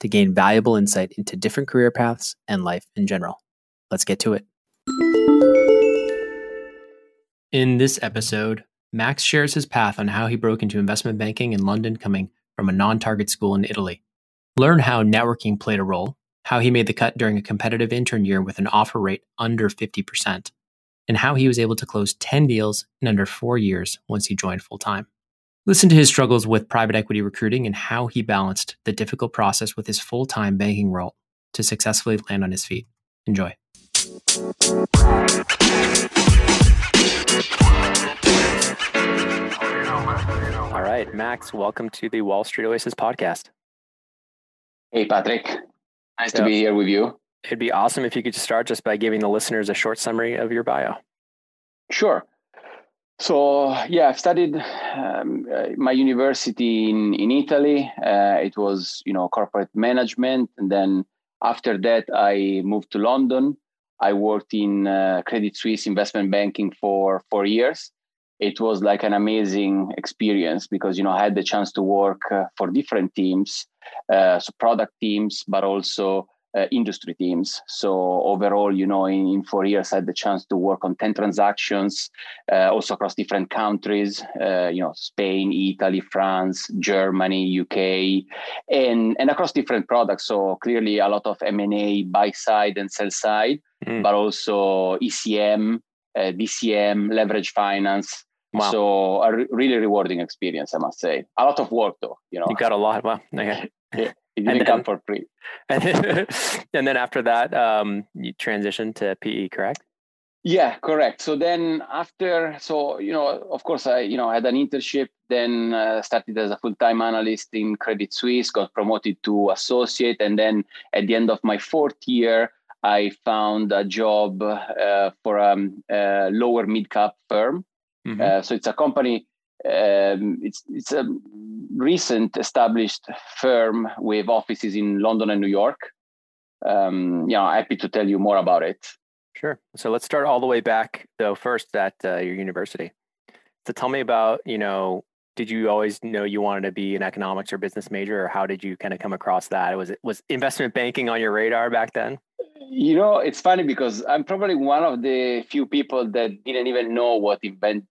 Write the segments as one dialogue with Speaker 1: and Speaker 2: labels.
Speaker 1: to gain valuable insight into different career paths and life in general. Let's get to it. In this episode, Max shares his path on how he broke into investment banking in London coming from a non target school in Italy. Learn how networking played a role, how he made the cut during a competitive intern year with an offer rate under 50%, and how he was able to close 10 deals in under four years once he joined full time. Listen to his struggles with private equity recruiting and how he balanced the difficult process with his full time banking role to successfully land on his feet. Enjoy. All right, Max, welcome to the Wall Street Oasis podcast.
Speaker 2: Hey, Patrick. Nice so, to be here with you.
Speaker 1: It'd be awesome if you could just start just by giving the listeners a short summary of your bio.
Speaker 2: Sure. So, yeah, I've studied um, uh, my university in, in Italy. Uh, it was, you know, corporate management. And then after that, I moved to London. I worked in uh, Credit Suisse investment banking for four years it was like an amazing experience because you know I had the chance to work uh, for different teams, uh, so product teams, but also uh, industry teams. So overall, you know, in, in, four years, I had the chance to work on ten transactions, uh, also across different countries. Uh, you know, Spain, Italy, France, Germany, UK, and and across different products. So clearly, a lot of M and A, buy side and sell side, mm. but also ECM. Uh, DCM, leverage finance, Wow. So a re- really rewarding experience, I must say. A lot of work though, you know.
Speaker 1: You got a lot. Wow. Okay.
Speaker 2: yeah, it didn't then, come for free.
Speaker 1: And then, and then after that, um, you transitioned to PE, correct?
Speaker 2: Yeah, correct. So then after, so you know, of course, I you know I had an internship. Then uh, started as a full time analyst in Credit Suisse. Got promoted to associate, and then at the end of my fourth year, I found a job uh, for a um, uh, lower mid cap firm Mm-hmm. Uh, so it's a company. Um, it's it's a recent established firm with offices in London and New York. Um, yeah, happy to tell you more about it.
Speaker 1: Sure. So let's start all the way back though. First, at uh, your university. So tell me about you know did you always know you wanted to be an economics or business major or how did you kind of come across that? Was it was investment banking on your radar back then?
Speaker 2: You know it's funny because i'm probably one of the few people that didn't even know what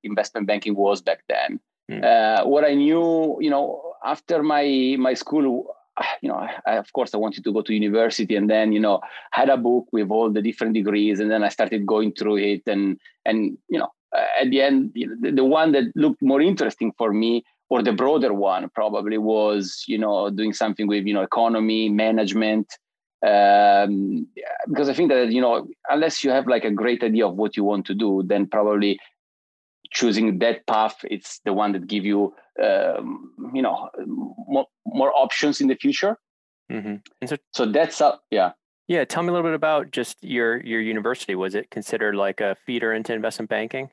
Speaker 2: investment banking was back then. Hmm. uh, what i knew you know after my my school you know I, of course i wanted to go to university and then you know had a book with all the different degrees and then i started going through it and and you know at the end, the, the one that looked more interesting for me or the broader one probably was you know doing something with you know economy management um, because i think that you know unless you have like a great idea of what you want to do then probably choosing that path it's the one that give you um, you know more, more options in the future. Mm-hmm. and so, so that's uh, yeah.
Speaker 1: Yeah tell me a little bit about just your your university. Was it considered like a feeder into investment banking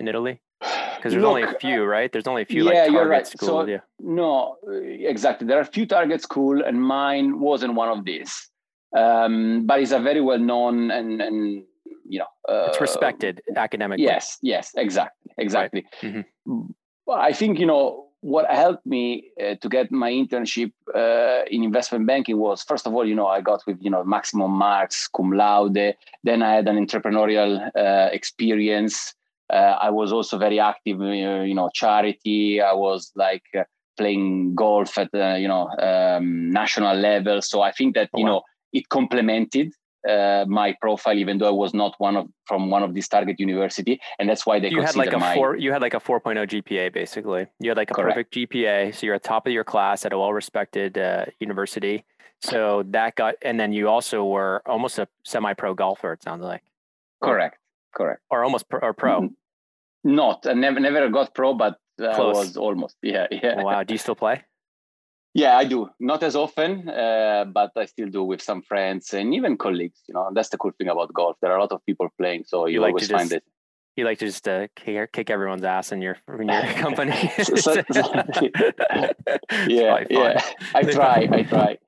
Speaker 1: in Italy? Because there's Look, only a few, right? There's only a few yeah, like target right. schools. So, yeah.
Speaker 2: No, exactly. There are a few target school, and mine wasn't one of these. Um, but it's a very well known and and you know
Speaker 1: uh, it's respected academically.
Speaker 2: Yes, yes, exactly, exactly. Right. Mm-hmm. I think you know what helped me uh, to get my internship uh, in investment banking was first of all you know i got with you know maximum marks cum laude then i had an entrepreneurial uh, experience I was also very active, uh, you know, charity. I was like uh, playing golf at you know um, national level. So I think that oh, you wow. know it complemented uh, my profile, even though I was not one of from one of these target university, and that's why they
Speaker 1: you had like a
Speaker 2: my,
Speaker 1: four. You had like a 4.0 GPA, basically. You had like a correct. perfect GPA, so you're at top of your class at a well-respected uh, university. So that got, and then you also were almost a semi-pro golfer. It sounds like.
Speaker 2: Correct. Correct.
Speaker 1: Or almost pro, or pro.
Speaker 2: Not. I never never got pro, but uh, was almost. Yeah. Yeah.
Speaker 1: Wow. Do you still play?
Speaker 2: Yeah, I do. Not as often, uh, but I still do with some friends and even colleagues. You know, that's the cool thing about golf. There are a lot of people playing, so you, you like always find just, it.
Speaker 1: You like to just uh, kick, kick everyone's ass in your in your company.
Speaker 2: yeah, yeah. I try. I try.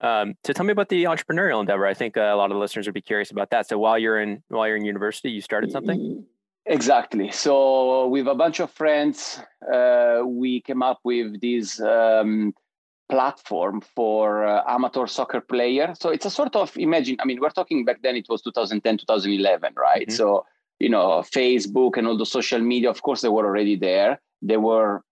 Speaker 1: um, so tell me about the entrepreneurial endeavor. I think uh, a lot of the listeners would be curious about that. So while you're in while you're in university, you started something.
Speaker 2: Exactly. So with a bunch of friends, uh, we came up with this um, platform for uh, amateur soccer player. So it's a sort of imagine. I mean, we're talking back then. It was 2010, 2011, right? Mm-hmm. So you know, Facebook and all the social media. Of course, they were already there. They were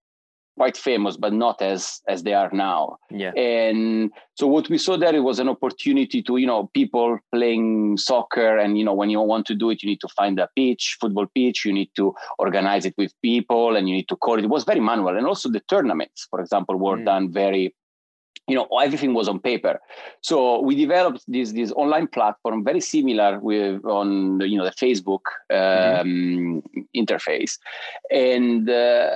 Speaker 2: quite famous, but not as as they are now.
Speaker 1: Yeah.
Speaker 2: And so what we saw there it was an opportunity to you know people playing soccer, and you know when you want to do it, you need to find a pitch, football pitch. You need to organize it with people, and you need to call it. It was very manual, and also the tournaments, for example, were mm. done very. You know, everything was on paper. So we developed this this online platform, very similar with on the you know the Facebook mm-hmm. um, mm-hmm. interface, and uh,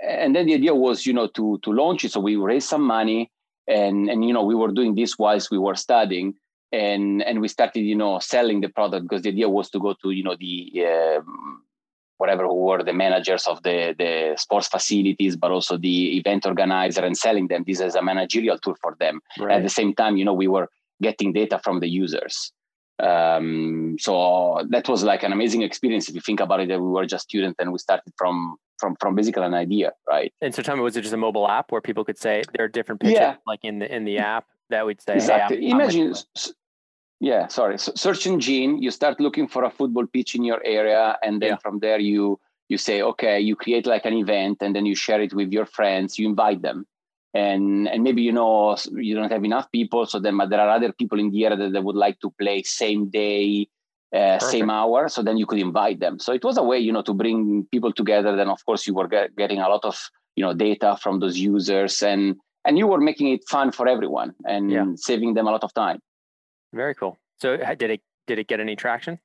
Speaker 2: and then the idea was you know to to launch it. So we raised some money and and you know we were doing this whilst we were studying. And and we started you know selling the product because the idea was to go to you know the uh, whatever who were the managers of the the sports facilities but also the event organizer and selling them. This as a managerial tool for them. Right. at the same time you know we were getting data from the users um, so that was like an amazing experience if you think about it that we were just students and we started from from from basically an idea right
Speaker 1: and so tell me was it just a mobile app where people could say there are different pitches yeah. like in the in the app that would say
Speaker 2: exactly
Speaker 1: hey,
Speaker 2: imagine yeah sorry so search engine you start looking for a football pitch in your area and then yeah. from there you you say okay you create like an event and then you share it with your friends you invite them and and maybe you know you don't have enough people so then but there are other people in the area that, that would like to play same day uh, same hour so then you could invite them. So it was a way you know to bring people together then of course you were get, getting a lot of you know data from those users and and you were making it fun for everyone and yeah. saving them a lot of time.
Speaker 1: Very cool. So did it did it get any traction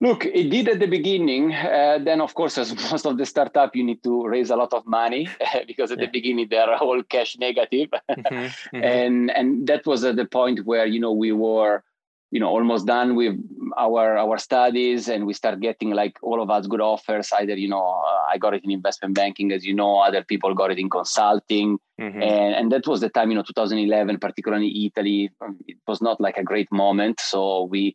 Speaker 2: Look, it did at the beginning. Uh, then, of course, as most of the startup, you need to raise a lot of money because at yeah. the beginning they are all cash negative, mm-hmm, mm-hmm. and and that was at the point where you know we were, you know, almost done with our our studies, and we start getting like all of us good offers. Either you know, uh, I got it in investment banking, as you know, other people got it in consulting, mm-hmm. and and that was the time, you know, 2011, particularly Italy. It was not like a great moment, so we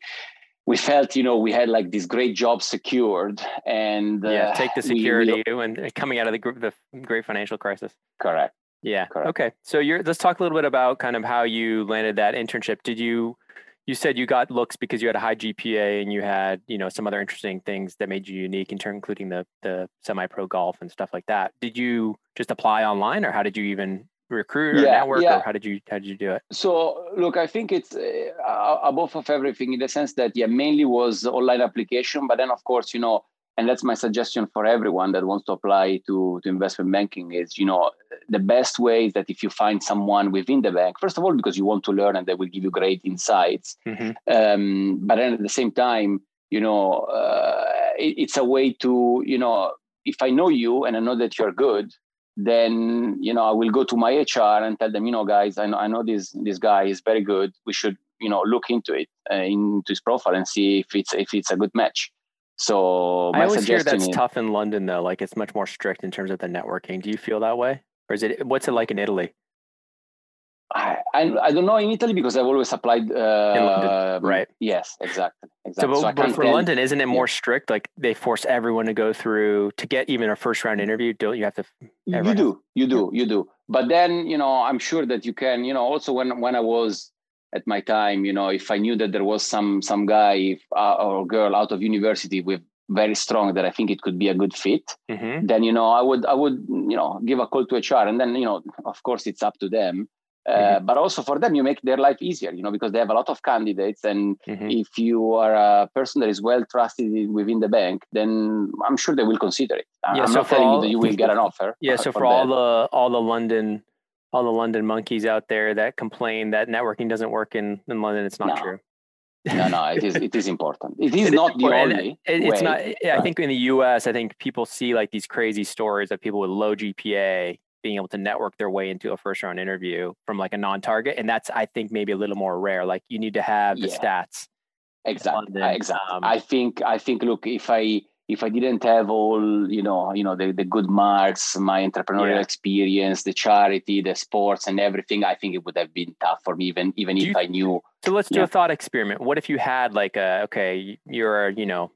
Speaker 2: we felt you know we had like this great job secured and
Speaker 1: yeah uh, take the security we, we, and coming out of the, group the great financial crisis.
Speaker 2: Correct.
Speaker 1: Yeah correct. okay. So you're let's talk a little bit about kind of how you landed that internship. Did you you said you got looks because you had a high gpa and you had you know some other interesting things that made you unique in turn including the the semi pro golf and stuff like that. Did you just apply online or how did you even recruit or yeah, network yeah. or how did you how did you do it
Speaker 2: so look i think it's uh, above of everything in the sense that yeah mainly was online application but then of course you know and that's my suggestion for everyone that wants to apply to, to investment banking is you know the best way is that if you find someone within the bank first of all because you want to learn and they will give you great insights mm-hmm. um, but then at the same time you know uh, it, it's a way to you know if i know you and i know that you're good then you know I will go to my HR and tell them, you know, guys, I know I know this this guy is very good. We should you know look into it uh, into his profile and see if it's if it's a good match. So
Speaker 1: I always hear that's is, tough in London though. Like it's much more strict in terms of the networking. Do you feel that way, or is it what's it like in Italy?
Speaker 2: I, I, don't know in Italy because I've always applied. Uh,
Speaker 1: right?
Speaker 2: Yes, exactly. exactly.
Speaker 1: So, but, so but for London, isn't it more yeah. strict? Like they force everyone to go through to get even a first round interview. Don't you have to?
Speaker 2: You do, you do, you do. But then you know, I'm sure that you can. You know, also when when I was at my time, you know, if I knew that there was some some guy uh, or girl out of university with very strong that I think it could be a good fit, mm-hmm. then you know I would I would you know give a call to HR and then you know of course it's up to them Uh, mm-hmm. But also for them, you make their life easier, you know, because they have a lot of candidates. And mm-hmm. if you are a person that is well trusted within the bank, then I'm sure they will consider it. Yeah, I'm so not telling all, you that you will get an offer.
Speaker 1: Yeah. So for, for all the all the London all the London monkeys out there that complain that networking doesn't work in, in London, it's not no. true.
Speaker 2: no, no, it is it is important. It is it not is the only.
Speaker 1: It, it's way, not. I think in the U.S., I think people see like these crazy stories of people with low GPA being able to network their way into a first round interview from like a non-target, and that's I think maybe a little more rare. Like you need to have the yeah. stats.
Speaker 2: Exactly. Exactly. Um, I think. I think. Look, if I if I didn't have all, you know, you know, the, the good marks, my entrepreneurial yeah. experience, the charity, the sports and everything, I think it would have been tough for me, even even do if you, I knew.
Speaker 1: So let's do a thought experiment. What if you had like a okay, you're you know,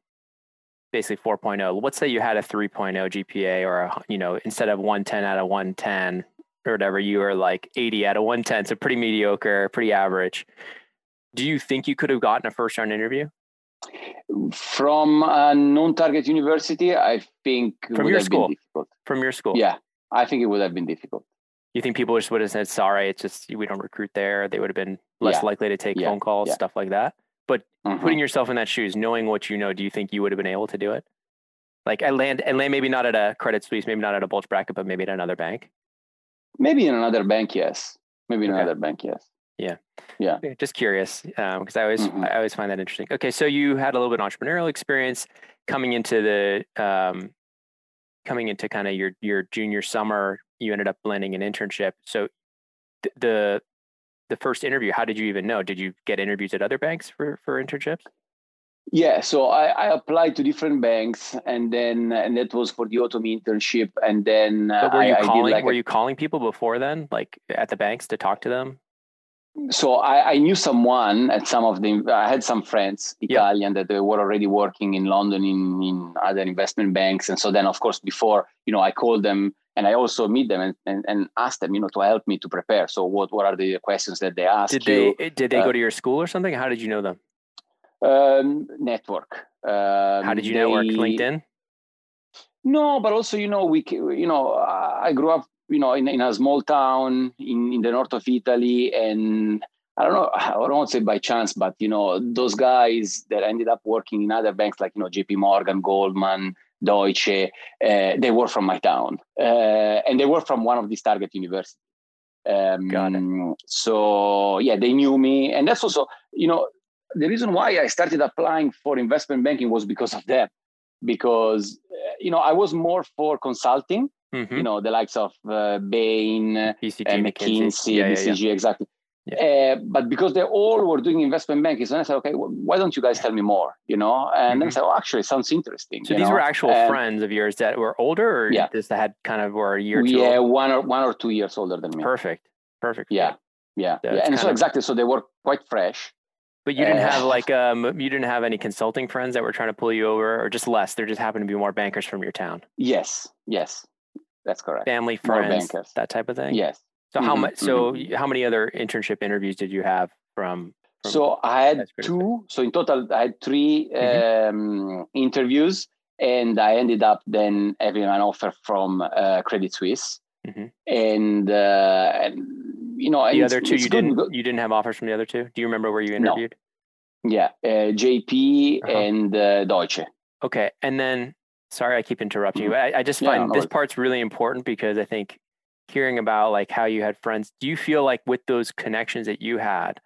Speaker 1: basically 4.0. Let's say you had a 3.0 GPA or a, you know, instead of 110 out of 110 or whatever, you were like 80 out of 110. So pretty mediocre, pretty average. Do you think you could have gotten a first round interview?
Speaker 2: From a non-target university, I think
Speaker 1: from your school. From your school,
Speaker 2: yeah, I think it would have been difficult.
Speaker 1: You think people just would have said, "Sorry, it's just we don't recruit there." They would have been less yeah. likely to take yeah. phone calls, yeah. stuff like that. But mm-hmm. putting yourself in that shoes, knowing what you know, do you think you would have been able to do it? Like I land and land maybe not at a Credit Suisse, maybe not at a bulge bracket, but maybe at another bank.
Speaker 2: Maybe in another bank, yes. Maybe in okay. another bank, yes.
Speaker 1: Yeah.
Speaker 2: Yeah.
Speaker 1: Just curious because um, I always mm-hmm. I always find that interesting. Okay, so you had a little bit of entrepreneurial experience coming into the um, coming into kind of your your junior summer. You ended up landing an internship. So th- the the first interview, how did you even know? Did you get interviews at other banks for for internships?
Speaker 2: Yeah, so I, I applied to different banks, and then and that was for the autumn internship, and then
Speaker 1: uh, were you I, calling? I like were a, you calling people before then, like at the banks, to talk to them?
Speaker 2: So I, I, knew someone at some of the i had some friends italian that they were already working in london in, in other investment banks. And so then of course before you know i called them and i also meet them and, and, and ask them you know to help me to prepare. So what, what are the questions that they ask
Speaker 1: did you? they did they uh, go to your school or something? How did you know them?
Speaker 2: Um, network.
Speaker 1: Um, how did you they, network? Linkedin?
Speaker 2: No but also you know we you know i grew up you know, in, in a small town in, in the north of Italy. And I don't know, I don't want to say by chance, but, you know, those guys that ended up working in other banks like, you know, JP Morgan, Goldman, Deutsche, uh, they were from my town. Uh, and they were from one of these target universities. Um, Got it. So, yeah, they knew me. And that's also, you know, the reason why I started applying for investment banking was because of them. Because, uh, you know, I was more for consulting mm-hmm. you know, the likes of uh, Bain, BCG, uh, McKinsey, yeah, BCG, yeah, yeah. exactly. Uh, but because they all were doing investment banking, so I said, okay, well, why don't you guys tell me more? You know, and mm-hmm. then I said, oh, actually, it sounds interesting.
Speaker 1: So these
Speaker 2: know?
Speaker 1: were actual and, friends of yours that were older, or yeah. just that had kind of were a year, two
Speaker 2: yeah, old? one or one or two years older than me.
Speaker 1: Perfect, perfect.
Speaker 2: Yeah, yeah, so yeah. and so of... exactly, so they were quite fresh.
Speaker 1: But you didn't have uh, like um, you didn't have any consulting friends that were trying to pull you over, or just less. There just happened to be more bankers from your town.
Speaker 2: Yes, yes, that's correct.
Speaker 1: Family, friends, that type of thing.
Speaker 2: Yes.
Speaker 1: So mm-hmm. how much? So mm-hmm. how many other internship interviews did you have from? from
Speaker 2: so I had two. So in total, I had 3 mm-hmm. um, interviews, and I ended up then having an offer from uh, Credit Suisse, mm-hmm. and, uh, and you know
Speaker 1: the other two you didn't you didn't have offers from the other two. Do you remember where you interviewed?
Speaker 2: No. Yeah, uh, JP uh-huh. and uh, Deutsche.
Speaker 1: Okay, and then sorry, I keep interrupting you. Mm-hmm. I, I just find yeah, no this part's really important because I think hearing about like how you had friends, do you feel like with those connections that you had,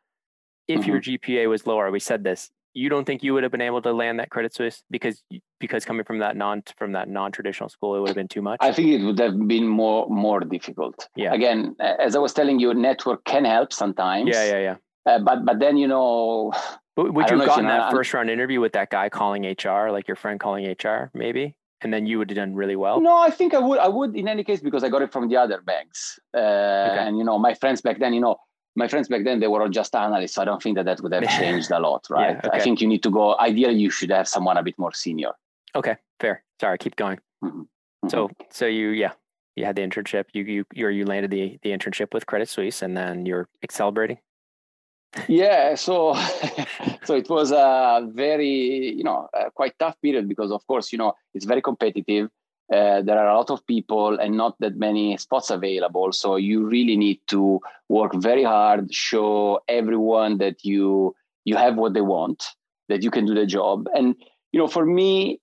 Speaker 1: if mm-hmm. your GPA was lower, we said this, you don't think you would have been able to land that Credit Suisse because because coming from that non from that non traditional school, it would have been too much.
Speaker 2: I think it would have been more more difficult.
Speaker 1: Yeah.
Speaker 2: Again, as I was telling you, network can help sometimes.
Speaker 1: Yeah, yeah, yeah.
Speaker 2: Uh, but but then you know.
Speaker 1: But would you have gotten that first round interview with that guy calling HR, like your friend calling HR, maybe? And then you would have done really well?
Speaker 2: No, I think I would. I would in any case because I got it from the other banks, uh, okay. and you know, my friends back then, you know, my friends back then they were all just analysts, so I don't think that that would have changed a lot, right? Yeah, okay. I think you need to go. Ideally, you should have someone a bit more senior.
Speaker 1: Okay, fair. Sorry, keep going. Mm-hmm. Mm-hmm. So, so you, yeah, you had the internship. You, you, you, you landed the the internship with Credit Suisse, and then you're accelerating
Speaker 2: yeah so so it was a very you know quite tough period because of course you know it's very competitive uh, there are a lot of people and not that many spots available. So you really need to work very hard, show everyone that you you have what they want, that you can do the job. And you know, for me,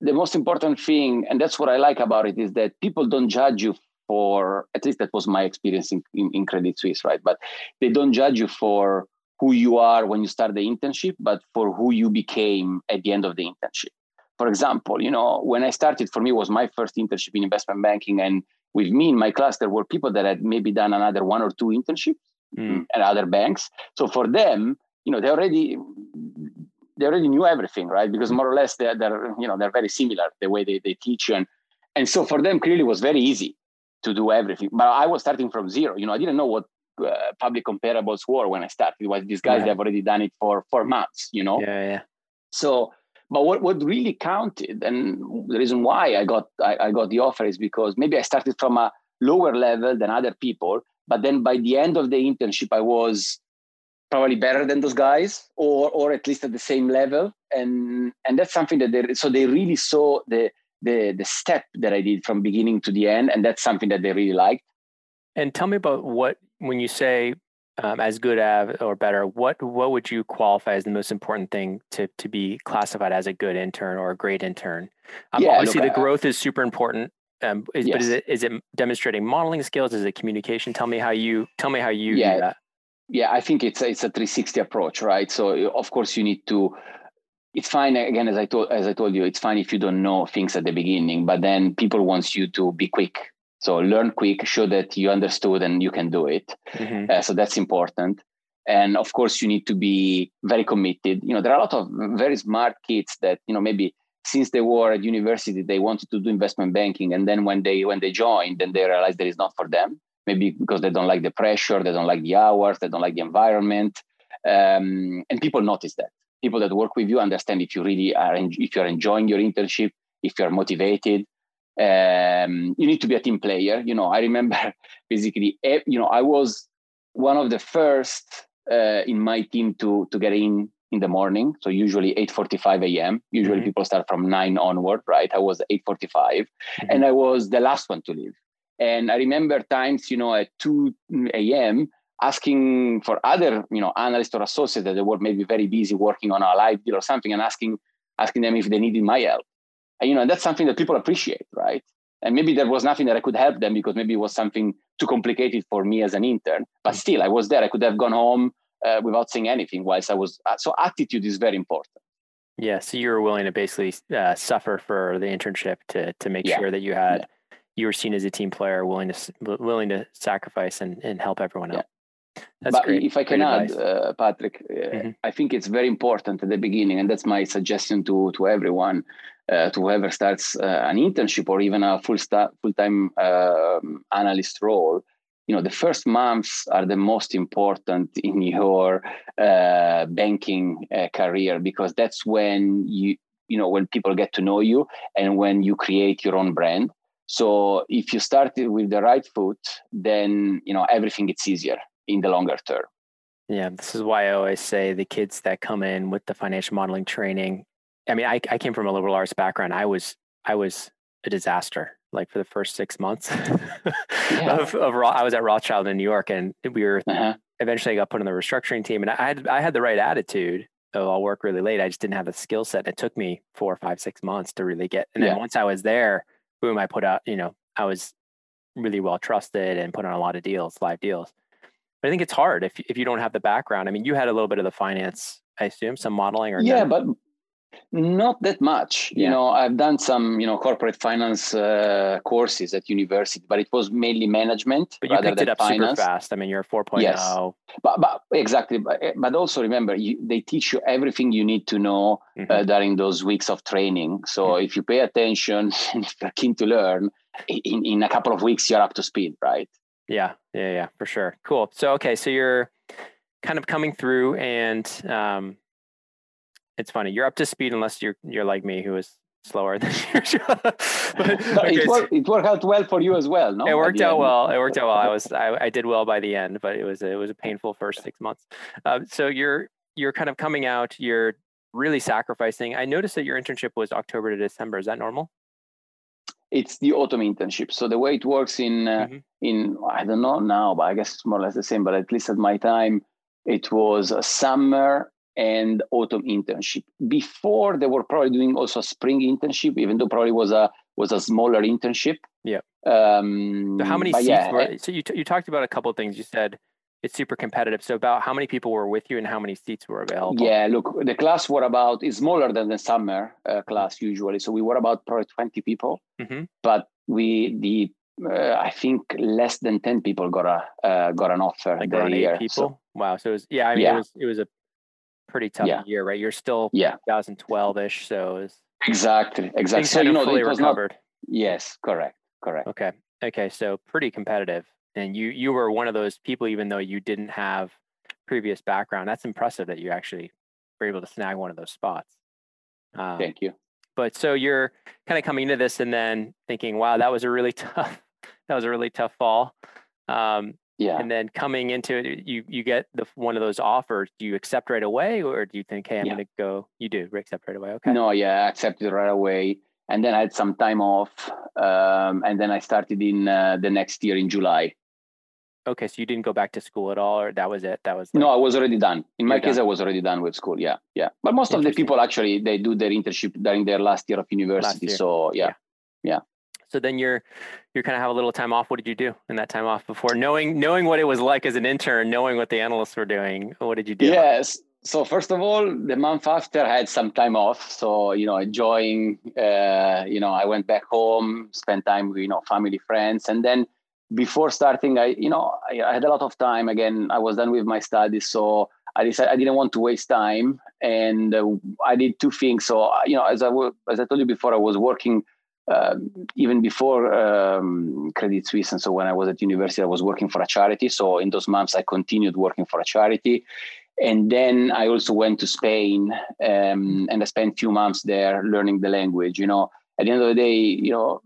Speaker 2: the most important thing, and that's what I like about it, is that people don't judge you for. At least that was my experience in, in, in Credit Suisse, right? But they don't judge you for who you are when you start the internship, but for who you became at the end of the internship for example, you know, when I started, for me, was my first internship in investment banking. And with me in my class, there were people that had maybe done another one or two internships mm. at other banks. So for them, you know, they already they already knew everything, right? Because more or less they're, they're you know they're very similar the way they, they teach you. And, and so for them, clearly was very easy to do everything. But I was starting from zero. You know, I didn't know what uh, public comparables were when I started. It was these guys right. have already done it for four months. You know.
Speaker 1: Yeah, yeah.
Speaker 2: So but what, what really counted, and the reason why I got I, I got the offer is because maybe I started from a lower level than other people, but then by the end of the internship, I was probably better than those guys, or or at least at the same level, and and that's something that they so they really saw the the the step that I did from beginning to the end, and that's something that they really liked.
Speaker 1: And tell me about what when you say um, as good as or better, what what would you qualify as the most important thing to to be classified as a good intern or a great intern? Um, yeah, obviously, look, the growth is super important. Um, is, yes. But is it is it demonstrating modeling skills? Is it communication? Tell me how you tell me how you
Speaker 2: yeah.
Speaker 1: do that.
Speaker 2: Yeah, I think it's a, it's a 360 approach, right? So of course you need to. It's fine again, as I told as I told you, it's fine if you don't know things at the beginning, but then people wants you to be quick so learn quick, show that you understood and you can do it. Mm-hmm. Uh, so that's important. And of course, you need to be very committed. You know, there are a lot of very smart kids that you know maybe since they were at university they wanted to do investment banking, and then when they when they joined, then they realized that it's not for them. Maybe because they don't like the pressure, they don't like the hours, they don't like the environment, um, and people notice that. People that work with you understand if you really are if you are enjoying your internship, if you are motivated, um, you need to be a team player. You know, I remember basically, you know, I was one of the first uh, in my team to to get in in the morning. So usually 8:45 a.m. Usually mm-hmm. people start from nine onward, right? I was 8:45, mm-hmm. and I was the last one to leave. And I remember times, you know, at 2 a.m. asking for other, you know, analysts or associates that they were maybe very busy working on a live deal or something, and asking asking them if they needed my help you know, and that's something that people appreciate, right? And maybe there was nothing that I could help them because maybe it was something too complicated for me as an intern. But still, I was there. I could have gone home uh, without saying anything whilst I was. Uh, so attitude is very important.
Speaker 1: Yeah. So you were willing to basically uh, suffer for the internship to to make yeah. sure that you had yeah. you were seen as a team player, willing to willing to sacrifice and, and help everyone out.
Speaker 2: That's but great. if I can great add, uh, Patrick, uh, mm-hmm. I think it's very important at the beginning, and that's my suggestion to to everyone, uh, to whoever starts uh, an internship or even a full sta- full time um, analyst role. You know, the first months are the most important in your uh, banking uh, career because that's when you you know when people get to know you and when you create your own brand. So if you start with the right foot, then you know everything gets easier in the longer term.
Speaker 1: Yeah, this is why I always say the kids that come in with the financial modeling training. I mean, I, I came from a liberal arts background. I was I was a disaster. Like for the first six months yeah. of, of I was at Rothschild in New York, and we were uh-huh. eventually I got put on the restructuring team, and I had I had the right attitude. Oh, I'll work really late. I just didn't have the skill set. It took me four, five, six months to really get. And then once I was there, boom, I put out. You know, I was really well trusted and put on a lot of deals, live deals. But I think it's hard if if you don't have the background. I mean, you had a little bit of the finance, I assume, some modeling or
Speaker 2: yeah, but not that much. Yeah. You know, I've done some you know corporate finance uh, courses at university, but it was mainly management.
Speaker 1: But you picked it up finance. super fast. I mean, you're 4.0. Yes.
Speaker 2: But, but exactly. But, eh, but also remember, you, they teach you everything you need to know uh, mm-hmm. uh, during those weeks of training. So mm-hmm. if you pay attention and if you're keen to learn, in, in a couple of weeks you're up to speed, right?
Speaker 1: Yeah, yeah, yeah, for sure. Cool. So okay, so you're kind of coming through, and um, it's funny. You're up to speed unless you're you're like me, who is slower than usual. but,
Speaker 2: no, okay, it, worked, it worked out well for you as well. No,
Speaker 1: it worked out end. well. It worked out well. I was I, I did well by the end, but it was it was a painful first six months. Uh, so you're you're kind of coming out. You're really sacrificing. I noticed that your internship was October to December. Is that normal?
Speaker 2: It's the autumn internship. So the way it works in uh, mm-hmm. in I don't know now, but I guess it's more or less the same. But at least at my time, it was a summer and autumn internship. Before they were probably doing also a spring internship, even though probably was a was a smaller internship.
Speaker 1: Yeah. Um, so how many seats yeah, were? So you t- you talked about a couple of things. You said it's super competitive. So about how many people were with you and how many seats were available?
Speaker 2: Yeah, look, the class were about is smaller than the summer uh, class usually. So we were about probably twenty people, mm-hmm. but we the uh, I think less than ten people got a uh, got an offer
Speaker 1: like that year. People. So, wow. So it was yeah. I mean, yeah. it was it was a pretty tough yeah. year, right? You're still yeah 2012 ish, so it was
Speaker 2: exactly exactly. So you know, fully recovered. Not, yes, correct, correct.
Speaker 1: Okay, okay. So pretty competitive and you you were one of those people even though you didn't have previous background that's impressive that you actually were able to snag one of those spots.
Speaker 2: Um, thank you.
Speaker 1: but so you're kind of coming into this and then thinking wow that was a really tough that was a really tough fall. Um, yeah. and then coming into it you you get the one of those offers. Do you accept right away or do you think hey i'm yeah. going to go you do accept right away okay.
Speaker 2: No yeah i accepted right away and then i had some time off um, and then i started in uh, the next year in july
Speaker 1: Okay, so you didn't go back to school at all, or that was it? That was
Speaker 2: like, no, I was already done. In my case, done. I was already done with school. Yeah, yeah. But most of the people actually they do their internship during their last year of university. Year. So yeah. yeah, yeah.
Speaker 1: So then you're you're kind of have a little time off. What did you do in that time off before knowing knowing what it was like as an intern, knowing what the analysts were doing? What did you do?
Speaker 2: Yes. So first of all, the month after, I had some time off. So you know, enjoying. Uh, you know, I went back home, spent time with you know family, friends, and then before starting, I you know I, I, had a lot of time. Again, I was done with my studies, so I decided I didn't want to waste time, and uh, I did two things. So you know, as I w- as I told you before, I was working. Uh, even before um, Credit Suisse, and so when I was at university, I was working for a charity. So in those months, I continued working for a charity, and then I also went to Spain, um, and I spent few months there learning the language. You know, at the end of the day, you know,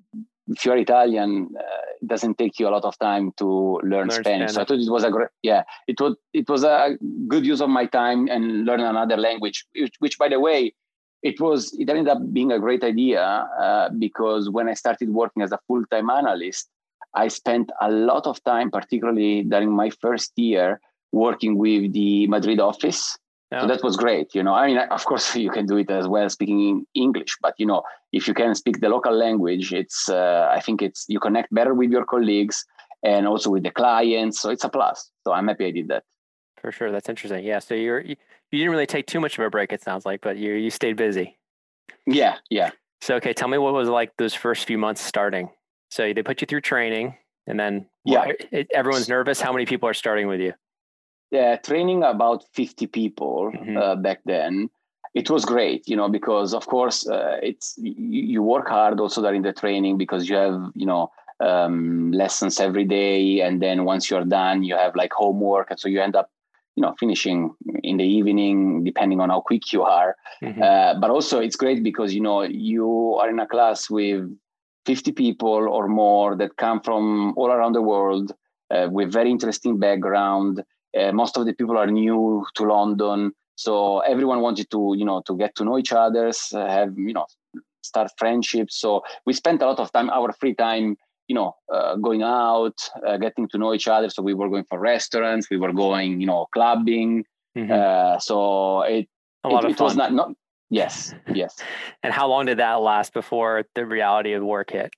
Speaker 2: if you're Italian, uh, it doesn't take you a lot of time to learn, learn Spanish. Spanish. So I thought it was a great, yeah, it was it was a good use of my time and learn another language, which, which by the way, it was it ended up being a great idea uh, because when I started working as a full time analyst, I spent a lot of time, particularly during my first year, working with the Madrid office yeah. So that was great. You know, I mean, of course, you can do it as well speaking in English, but you know, if you can speak the local language, it's uh, I think it's you connect better with your colleagues and also with the clients. So it's a plus. So I'm happy I did that.
Speaker 1: For sure, that's interesting. Yeah. So you're you, you didn't really take too much of a break. It sounds like, but you you stayed busy.
Speaker 2: Yeah. Yeah.
Speaker 1: So okay, tell me what was like those first few months starting. So they put you through training, and then
Speaker 2: yeah,
Speaker 1: everyone's nervous. How many people are starting with you?
Speaker 2: Uh, training about 50 people mm-hmm. uh, back then it was great you know because of course uh, it's you, you, work hard also during the training because you have you know um, lessons every day and then once you're done you have like homework and so you end up you know finishing in the evening depending on how quick you are mm-hmm. Uh, but also it's great because you know you are in a class with 50 people or more that come from all around the world uh, with very interesting background uh, most of the people are new to London, so everyone wanted to, you know, to get to know each other, have, you know, start friendships. So we spent a lot of time, our free time, you know, uh, going out, uh, getting to know each other. So we were going for restaurants, we were going, you know, clubbing. Mm-hmm. Uh, so it, a lot it, of it was not, not, yes, yes.
Speaker 1: and how long did that last before the reality of work hit?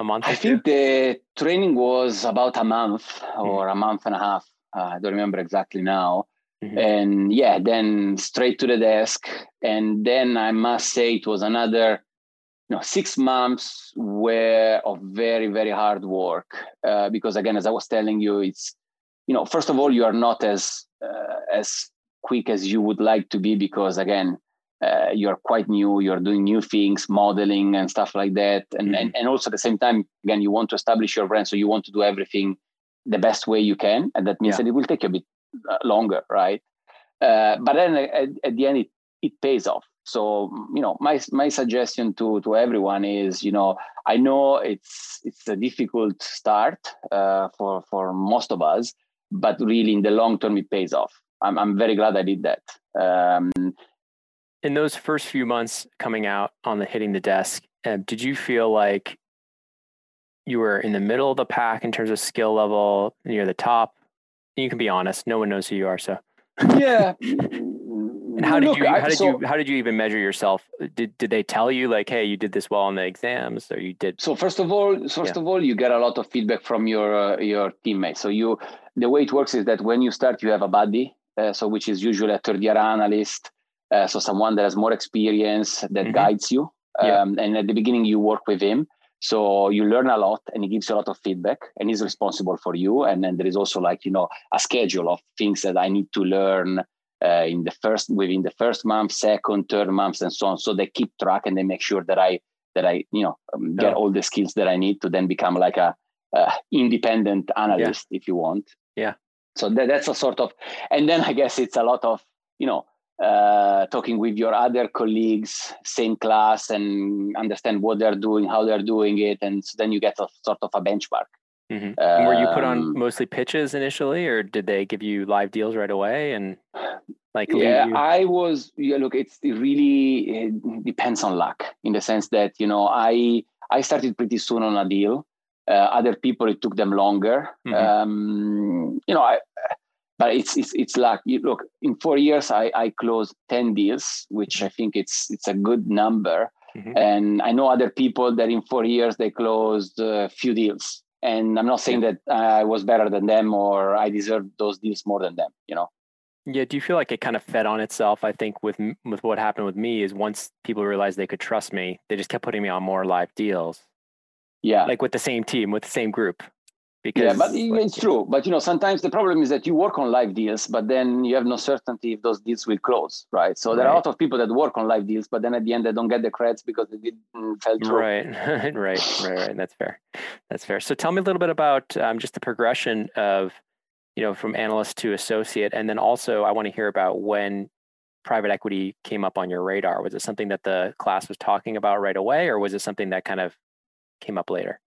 Speaker 1: A month?
Speaker 2: I think the training was about a month mm-hmm. or a month and a half. Uh, I don't remember exactly now. Mm-hmm. And yeah, then straight to the desk. And then I must say it was another you know, six months where of very, very hard work. Uh, because again, as I was telling you, it's, you know, first of all, you are not as, uh, as quick as you would like to be because again, uh, you're quite new, you're doing new things, modeling and stuff like that. And, mm-hmm. and, and also at the same time, again, you want to establish your brand. So you want to do everything the best way you can, and that means yeah. that it will take a bit uh, longer, right? Uh, but then at, at, the end, it, it pays off. So you know, my my suggestion to to everyone is, you know, I know it's it's a difficult start uh, for for most of us, but really in the long term, it pays off. I'm I'm very glad I did that. Um,
Speaker 1: in those first few months coming out on the hitting the desk, uh, did you feel like you were in the middle of the pack in terms of skill level, near the top. You can be honest. No one knows who you are, so.
Speaker 2: yeah.
Speaker 1: and how did you how did so, you how did you even measure yourself? Did did they tell you like, hey, you did this well on the exams, or you did?
Speaker 2: So first of all, first yeah. of all, you get a lot of feedback from your uh, your teammates. So you the way it works is that when you start, you have a buddy, uh, so which is usually a third year analyst, uh, so someone that has more experience that mm-hmm. guides you. Um, yeah. And at the beginning, you work with him. So you learn a lot and he gives you a lot of feedback and he's responsible for you. And then there is also like, you know, a schedule of things that I need to learn uh, in the first, within the first month, second, third months and so on. So they keep track and they make sure that I, that I, you know, um, get yeah. all the skills that I need to then become like a, independent analyst, yeah. if you want.
Speaker 1: Yeah.
Speaker 2: So that, that's a sort of, and then I guess it's a lot of, you know, uh, talking with your other colleagues, same class, and understand what they're doing, how they're doing it, and so then you get a sort of a benchmark.
Speaker 1: Mm-hmm. Um, were you put on um, mostly pitches initially, or did they give you live deals right away? And like,
Speaker 2: yeah, you... I was. Yeah, look, it's, it really it depends on luck in the sense that you know I I started pretty soon on a deal. Uh, other people it took them longer. Mm-hmm. Um, you know, I but it's it's it's like you look in four years I I closed ten deals, which I think it's it's a good number. Mm-hmm. And I know other people that in four years they closed a few deals. And I'm not saying that I was better than them or I deserved those deals more than them. You know.
Speaker 1: Yeah. Do you feel like it kind of fed on itself? I think with with what happened with me is once people realized they could trust me, they just kept putting me on more live deals.
Speaker 2: Yeah.
Speaker 1: Like with the same team, with the same group.
Speaker 2: Because, yeah, but like, it's true. But you know, sometimes the problem is that you work on live deals, but then you have no certainty if those deals will close, right? So right. there are a lot of people that work on live deals, but then at the end they don't get the credits because they didn't fell through.
Speaker 1: Right, right, right, right. That's fair. That's fair. So tell me a little bit about um, just the progression of, you know, from analyst to associate, and then also I want to hear about when private equity came up on your radar. Was it something that the class was talking about right away, or was it something that kind of came up later?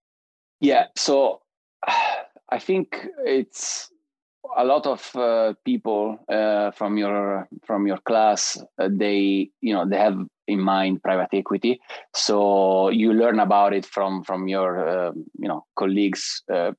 Speaker 2: Yeah. So I think it's a lot of uh, people uh, from your from your class. Uh, they you know they have in mind private equity, so you learn about it from from your uh, you know colleagues uh,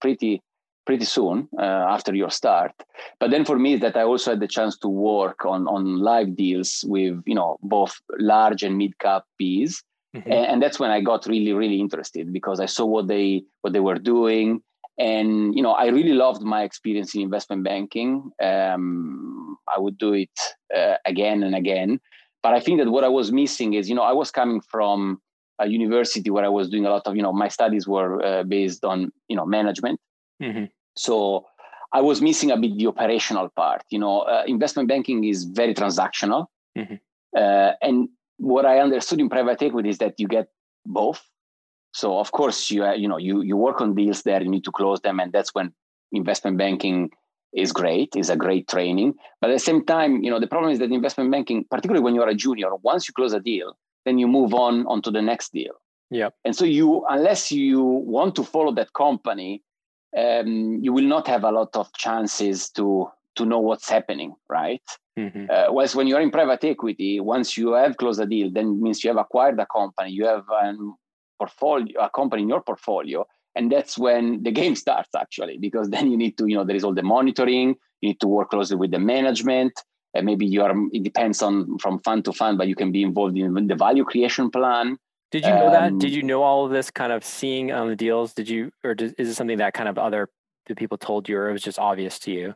Speaker 2: pretty pretty soon uh, after your start. But then for me that I also had the chance to work on on live deals with you know both large and mid cap P's Mm-hmm. And, that's when I got really, really interested because I saw what they what they were doing. And you know, I really loved my experience in investment banking. Um, I would do it uh, again and again. But I think that what I was missing is, you know, I was coming from a university where I was doing a lot of, you know, my studies were uh, based on, you know, management. Mm-hmm. So I was missing a bit the operational part. You know, uh, investment banking is very transactional, mm-hmm. uh, and what I understood in private equity is that you get both. So of course you you know you you work on deals there, you need to close them, and that's when investment banking is great, is a great training. But at the same time, you know the problem is that investment banking, particularly when you're a junior, once you close a deal, then you move on onto the next deal.
Speaker 1: Yeah.
Speaker 2: And so you, unless you want to follow that company, um, you will not have a lot of chances to to know what's happening, right? Mm-hmm. Uh, whereas when you're in private equity, once you have closed a deal, then means you have acquired a company, you have a portfolio, a company in your portfolio, and that's when the game starts actually, because then you need to, you know, there is all the monitoring, you need to work closely with the management. And maybe you are. It depends on from fund to fund, but you can be involved in the value creation plan.
Speaker 1: Did you know um, that? Did you know all of this kind of seeing on the deals? Did you, or is it something that kind of other the people told you, or it was just obvious to you?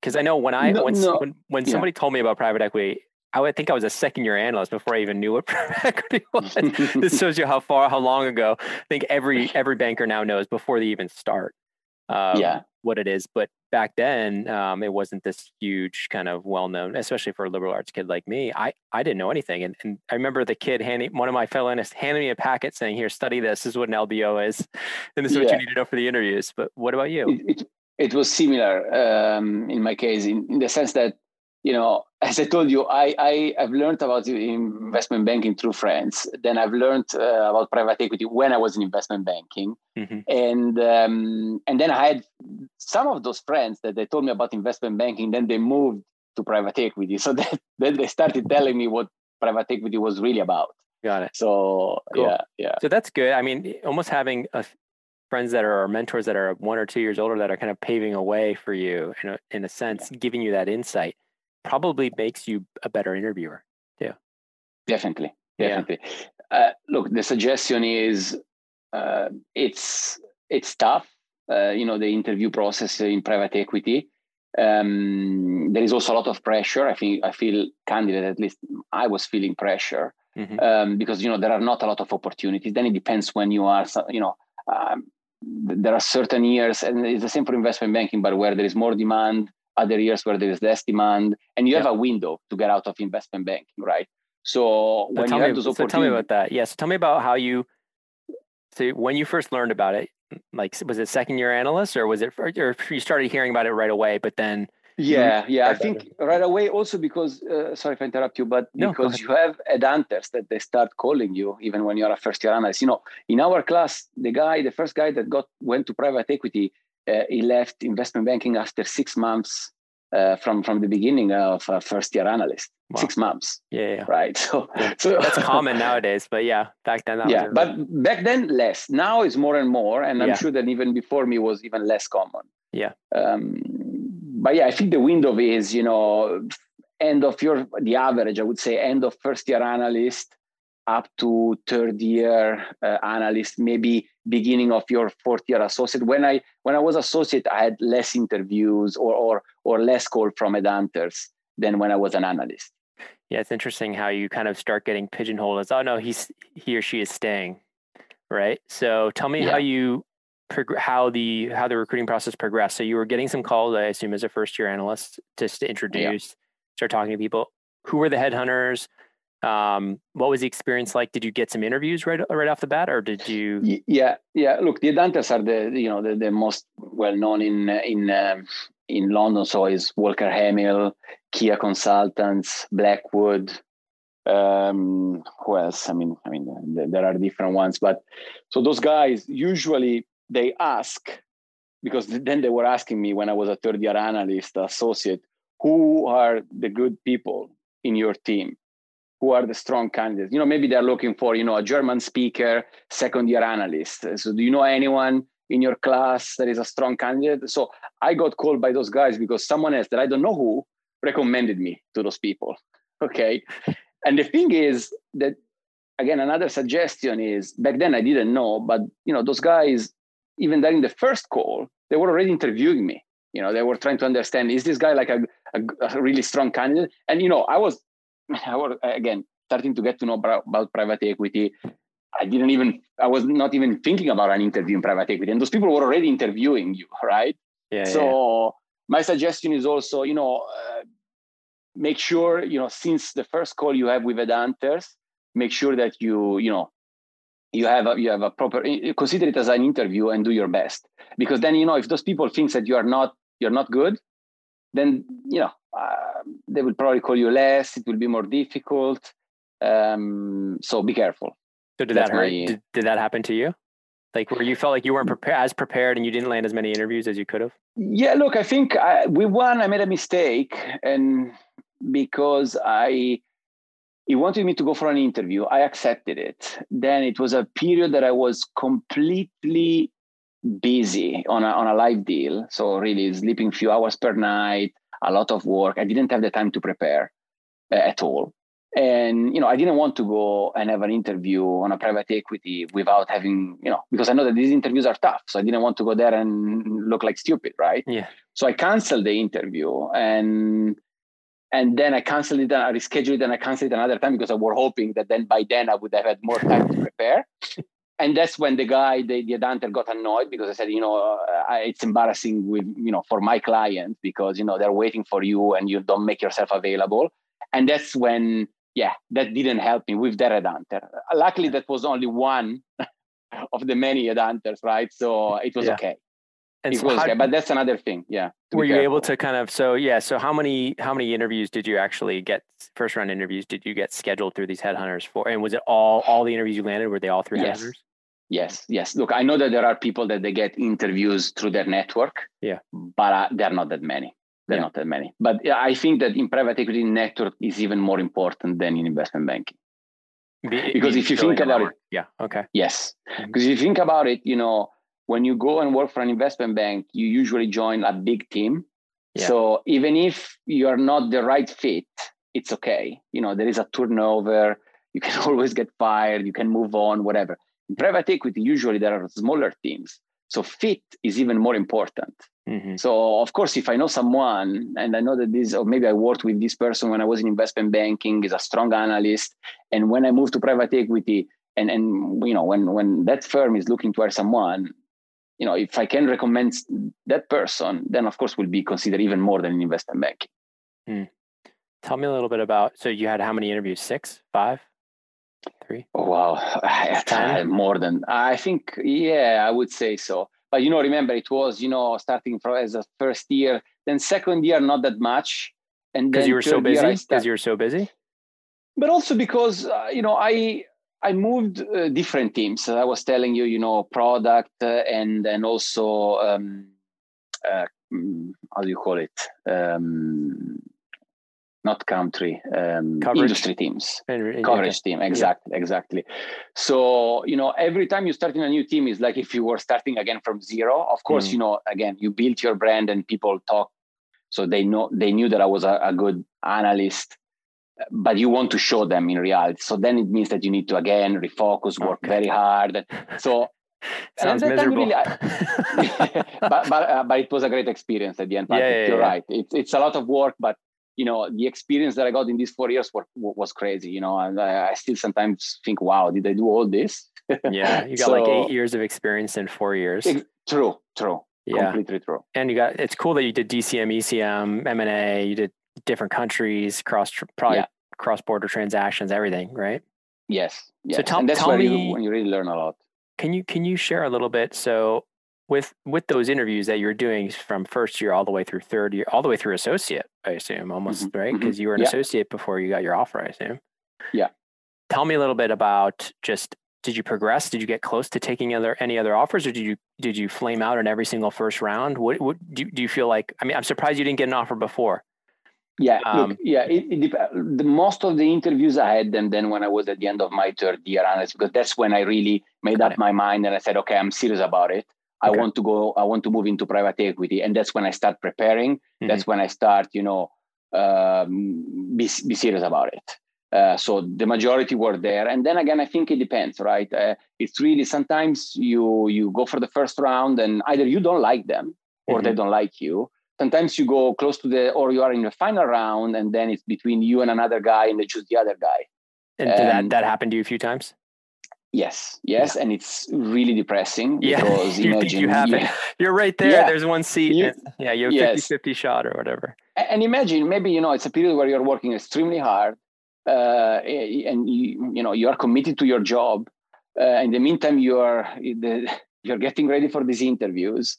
Speaker 1: Because I, I, know when I no, when no. when, when yeah. somebody told me about private equity, I would think I was a second year analyst before I even knew what private equity was. this shows you how far, how long ago. I think every every banker now knows before they even start. Um, yeah, what it is. But back then, um, it wasn't this huge kind of well known, especially for a liberal arts kid like me. I I didn't know anything, and, and I remember the kid handing one of my fellow analysts handing me a packet saying, "Here, study this. This is what an LBO is, and this is yeah. what you need to know for the interviews." But what about you?
Speaker 2: It, it, it was similar um, in my case, in, in the sense that you know, as I told you, I, I have learned about investment banking through friends. Then I've learned uh, about private equity when I was in investment banking, mm-hmm. and um, and then I had some of those friends that they told me about investment banking. Then they moved to private equity, so that, then they started telling me what private equity was really about.
Speaker 1: Got it.
Speaker 2: So cool. yeah, yeah.
Speaker 1: So that's good. I mean, almost having a, friends that are mentors that are one or two years older that are kind of paving a way for you in a, in a sense, giving you that insight probably makes you a better interviewer too.
Speaker 2: Definitely. Definitely. Yeah. Uh, look, the suggestion is uh, it's it's tough. Uh, you know, the interview process in private equity. Um, there is also a lot of pressure. I think I feel candidate, at least I was feeling pressure mm-hmm. um, because you know there are not a lot of opportunities. Then it depends when you are. You know, um, there are certain years, and it's the same for investment banking, but where there is more demand, other years where there is less demand, and you have a window to get out of investment banking, right? So when you me, have those
Speaker 1: so tell me about that. Yes, yeah, so tell me about how you. So when you first learned about it, like was it second year analyst or was it or you started hearing about it right away, but then
Speaker 2: yeah yeah i think right away also because uh, sorry if i interrupt you but no, because you have headhunters that they start calling you even when you're a first year analyst you know in our class the guy the first guy that got went to private equity uh, he left investment banking after six months uh, from from the beginning of a first year analyst. Wow. Six months.
Speaker 1: Yeah, yeah.
Speaker 2: Right. So,
Speaker 1: yeah. so that's common nowadays, but yeah, back then.
Speaker 2: yeah, but back then less. Now it's more and more, and I'm yeah. sure that even before me was even less common.
Speaker 1: Yeah. Um,
Speaker 2: but yeah, I think the window is you know end of your the average. I would say end of first year analyst up to third year uh, analyst, maybe beginning of your fourth year associate. When I when I was associate, I had less interviews or or or less call from headhunters than when I was an analyst.
Speaker 1: Yeah, it's interesting how you kind of start getting pigeonholed as oh no, he's he or she is staying, right? So tell me yeah. how you how the how the recruiting process progressed. So you were getting some calls, I assume, as a first year analyst, just to introduce, yeah. start talking to people. Who were the headhunters? Um, what was the experience like? Did you get some interviews right right off the bat, or did you?
Speaker 2: Yeah, yeah. Look, the headhunters are the you know the, the most well known in in um, in London. So is Walker Hamill, Kea Consultants, Blackwood. Um, who else? I mean, I mean, there are different ones, but so those guys usually they ask because then they were asking me when I was a third year analyst associate, who are the good people in your team? who are the strong candidates. You know, maybe they're looking for, you know, a German speaker, second year analyst. So do you know anyone in your class that is a strong candidate? So I got called by those guys because someone else that I don't know who recommended me to those people. Okay. and the thing is that again, another suggestion is back then I didn't know, but you know, those guys, even during the first call, they were already interviewing me. You know, they were trying to understand, is this guy like a, a, a really strong candidate? And you know, I was I was again starting to get to know about private equity. I didn't even, I was not even thinking about an interview in private equity. And those people were already interviewing you, right?
Speaker 1: Yeah.
Speaker 2: So
Speaker 1: yeah.
Speaker 2: my suggestion is also, you know, uh, make sure, you know, since the first call you have with headhunters, make sure that you, you know, you have a, you have a proper consider it as an interview and do your best because then you know if those people think that you are not you're not good then you know uh, they will probably call you less. It will be more difficult. Um, so be careful.
Speaker 1: So did That's that hurt? My, did, did that happen to you? Like where you felt like you weren't prepared as prepared and you didn't land as many interviews as you could have?
Speaker 2: Yeah, look, I think I, with one I made a mistake, and because I he wanted me to go for an interview, I accepted it. Then it was a period that I was completely busy on a, on a live deal. So really sleeping few hours per night, a lot of work. I didn't have the time to prepare uh, at all. And, you know, I didn't want to go and have an interview on a private equity without having, you know, because I know that these interviews are tough. So I didn't want to go there and look like stupid, right?
Speaker 1: Yeah.
Speaker 2: So I canceled the interview and and then I canceled it, and I rescheduled it, and I canceled it another time because I were hoping that then by then I would have had more time to prepare. and that's when the guy, the, the headhunter got annoyed because I said, you know, uh, it's embarrassing with, you know, for my client because, you know, they're waiting for you and you don't make yourself available. And that's when, yeah, that didn't help me with the headhunter. Luckily, that was only one of the many headhunters, right? So it was yeah. okay. And it so was how, okay, but that's another thing. Yeah.
Speaker 1: Were you able to kind of so yeah? So how many how many interviews did you actually get? First round interviews did you get scheduled through these headhunters for? And was it all all the interviews you landed? Were they all through yes. headhunters?
Speaker 2: Yes, yes. Look, I know that there are people that they get interviews through their network.
Speaker 1: Yeah.
Speaker 2: But uh, there are not that many. There are yeah. not that many. But I think that in private equity, network is even more important than in investment banking. Be, because if you think about it,
Speaker 1: yeah, okay,
Speaker 2: yes, mm-hmm. because if you think about it, you know, when you go and work for an investment bank, you usually join a big team. Yeah. So even if you are not the right fit, it's okay. You know, there is a turnover. You can always get fired. You can move on, whatever. In private equity, usually there are smaller teams. So fit is even more important. Mm-hmm. So of course, if I know someone and I know that this, or maybe I worked with this person when I was in investment banking, is a strong analyst, and when I move to private equity, and and you know when when that firm is looking to hire someone, you know if I can recommend that person, then of course will be considered even more than in investment banking.
Speaker 1: Mm. Tell me a little bit about. So you had how many interviews? Six, five? Three?
Speaker 2: Oh, wow. More than, I think, yeah, I would say so. But, you know, remember, it was, you know, starting from as a first year, then second year, not that much.
Speaker 1: And because you were so busy? Because you were so busy?
Speaker 2: But also because, uh, you know, I, I moved uh, different teams. I was telling you, you know, product uh, and and also um, uh, mm, how do you call it? Um, not country um, industry teams coverage okay. team exactly yeah. exactly so you know every time you start in a new team is like if you were starting again from zero of course mm. you know again you built your brand and people talk so they know they knew that i was a, a good analyst but you want to show them in reality so then it means that you need to again refocus work okay. very hard so
Speaker 1: Sounds miserable. Really,
Speaker 2: but but, uh, but it was a great experience at the end. Yeah, yeah, you're yeah. right. It's it's a lot of work, but you know the experience that i got in these four years were, was crazy you know and I, I, still sometimes think wow did i do all this
Speaker 1: yeah you got so, like eight years of experience in four years
Speaker 2: true true yeah completely true
Speaker 1: and you got it's cool that you did dcm ecm m&a you did different countries cross probably yeah. cross border transactions everything right
Speaker 2: yes yes so tell, and that's tell where me, you, when you really learn a lot
Speaker 1: can you can you share a little bit so with with those interviews that you're doing from first year all the way through third year, all the way through associate, I assume, almost mm-hmm. right? Because mm-hmm. you were an yeah. associate before you got your offer, I assume.
Speaker 2: Yeah.
Speaker 1: Tell me a little bit about just did you progress? Did you get close to taking other any other offers, or did you did you flame out in every single first round? What what do, do you feel like? I mean, I'm surprised you didn't get an offer before.
Speaker 2: Yeah, um, look, yeah. It, it, the most of the interviews I had them then when I was at the end of my third year analyst because that's when I really made up it. my mind and I said, okay, I'm serious about it. I want to go, I want to move into private equity. And that's when I start preparing. Mm-hmm. That's when I start, you know, um, be, be serious about it. Uh, so the majority were there. And then again, I think it depends, right? Uh, it's really sometimes you you go for the first round and either you don't like them or mm-hmm. they don't like you. Sometimes you go close to the, or you are in the final round and then it's between you and another guy and they choose the other guy.
Speaker 1: And, and that, that happened to you a few times?
Speaker 2: Yes, yes, yeah. and it's really depressing yeah. because
Speaker 1: you
Speaker 2: imagine
Speaker 1: you have you, it. You're right there. Yeah. There's one seat. You, yeah, you have yes. 50 shot or whatever.
Speaker 2: And imagine maybe you know it's a period where you're working extremely hard, uh, and you you know you are committed to your job. Uh, in the meantime, you are you're getting ready for these interviews,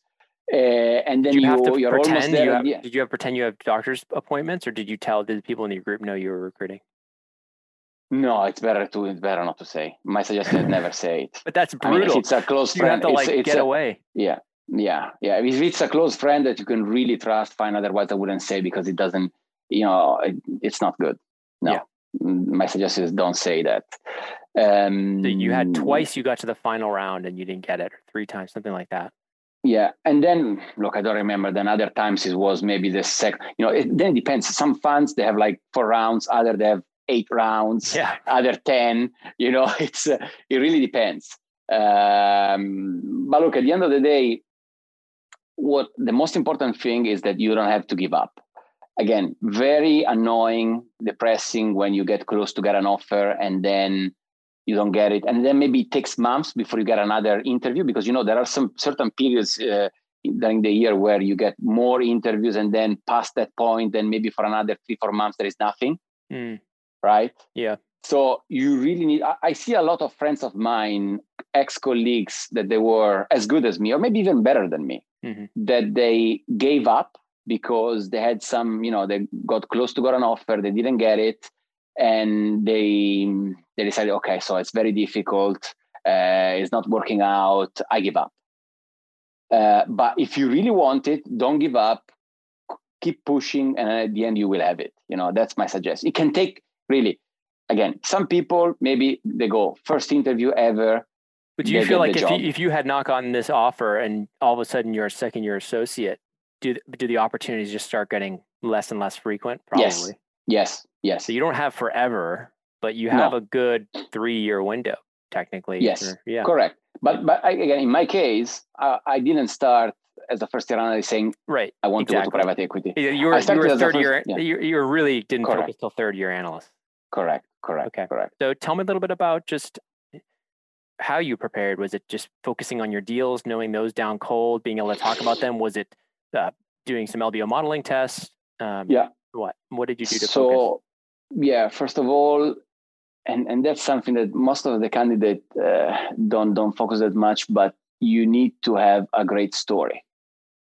Speaker 2: uh, and then
Speaker 1: did you,
Speaker 2: you
Speaker 1: have to
Speaker 2: you're
Speaker 1: pretend
Speaker 2: almost there.
Speaker 1: You have, Did you have pretend you have doctor's appointments, or did you tell did the people in your group know you were recruiting?
Speaker 2: No, it's better to it's better not to say. My suggestion is never say it.
Speaker 1: But that's brutal. I mean,
Speaker 2: it's a close
Speaker 1: you
Speaker 2: friend,
Speaker 1: have to like
Speaker 2: it's, it's
Speaker 1: get
Speaker 2: a,
Speaker 1: away.
Speaker 2: Yeah, yeah, yeah. If it's a close friend that you can really trust, fine. Otherwise, I wouldn't say because it doesn't. You know, it, it's not good. No, yeah. Mm, my suggestion is don't say that.
Speaker 1: Um, so you had twice. You got to the final round and you didn't get it, or three times, something like that.
Speaker 2: Yeah, and then look, I don't remember. Then other times it was maybe the second. You know, it, then it depends. Some funds they have like four rounds. Other they have eight rounds,
Speaker 1: yeah.
Speaker 2: other 10, you know, it's, uh, it really depends. Um, but look, at the end of the day, what the most important thing is that you don't have to give up. Again, very annoying, depressing when you get close to get an offer and then you don't get it. And then maybe it takes months before you get another interview because, you know, there are some certain periods uh, during the year where you get more interviews and then past that point, then maybe for another three, four months, there is nothing. Mm right?
Speaker 1: Yeah.
Speaker 2: So you really need. I, I see a lot of friends of mine, ex colleagues, that they were as good as me, or maybe even better than me, mm-hmm. that they gave up because they had some, you know, they got close to get an offer, they didn't get it, and they they decided, okay, so it's very difficult, uh, it's not working out, I give up. Uh, but if you really want it, don't give up, keep pushing, and at the end you will have it. You know, that's my suggestion. It can take really again, some people maybe they go first interview ever.
Speaker 1: But do you feel like if you, if you had not gotten this offer and all of a sudden you're a second year associate, do do the opportunities just start getting less and less frequent?
Speaker 2: Probably. Yes. Yes. Yes.
Speaker 1: So you don't have forever, but you have no. a good three year window technically.
Speaker 2: Yes. Or, yeah. Correct. But but again, in my case, I, I didn't start as a first year analyst saying,
Speaker 1: right,
Speaker 2: I want exactly. to go to private equity.
Speaker 1: Yeah, You were, you were third year. Yeah. You, you really didn't correct. focus till third year analyst.
Speaker 2: Correct. Correct. Okay. Correct.
Speaker 1: So tell me a little bit about just how you prepared. Was it just focusing on your deals, knowing those down cold, being able to talk about them? Was it uh, doing some LBO modeling tests?
Speaker 2: Um, yeah.
Speaker 1: What What did you do to
Speaker 2: so,
Speaker 1: focus?
Speaker 2: Yeah, first of all, and and that's something that most of the candidates uh, don't don't focus that much, but you need to have a great story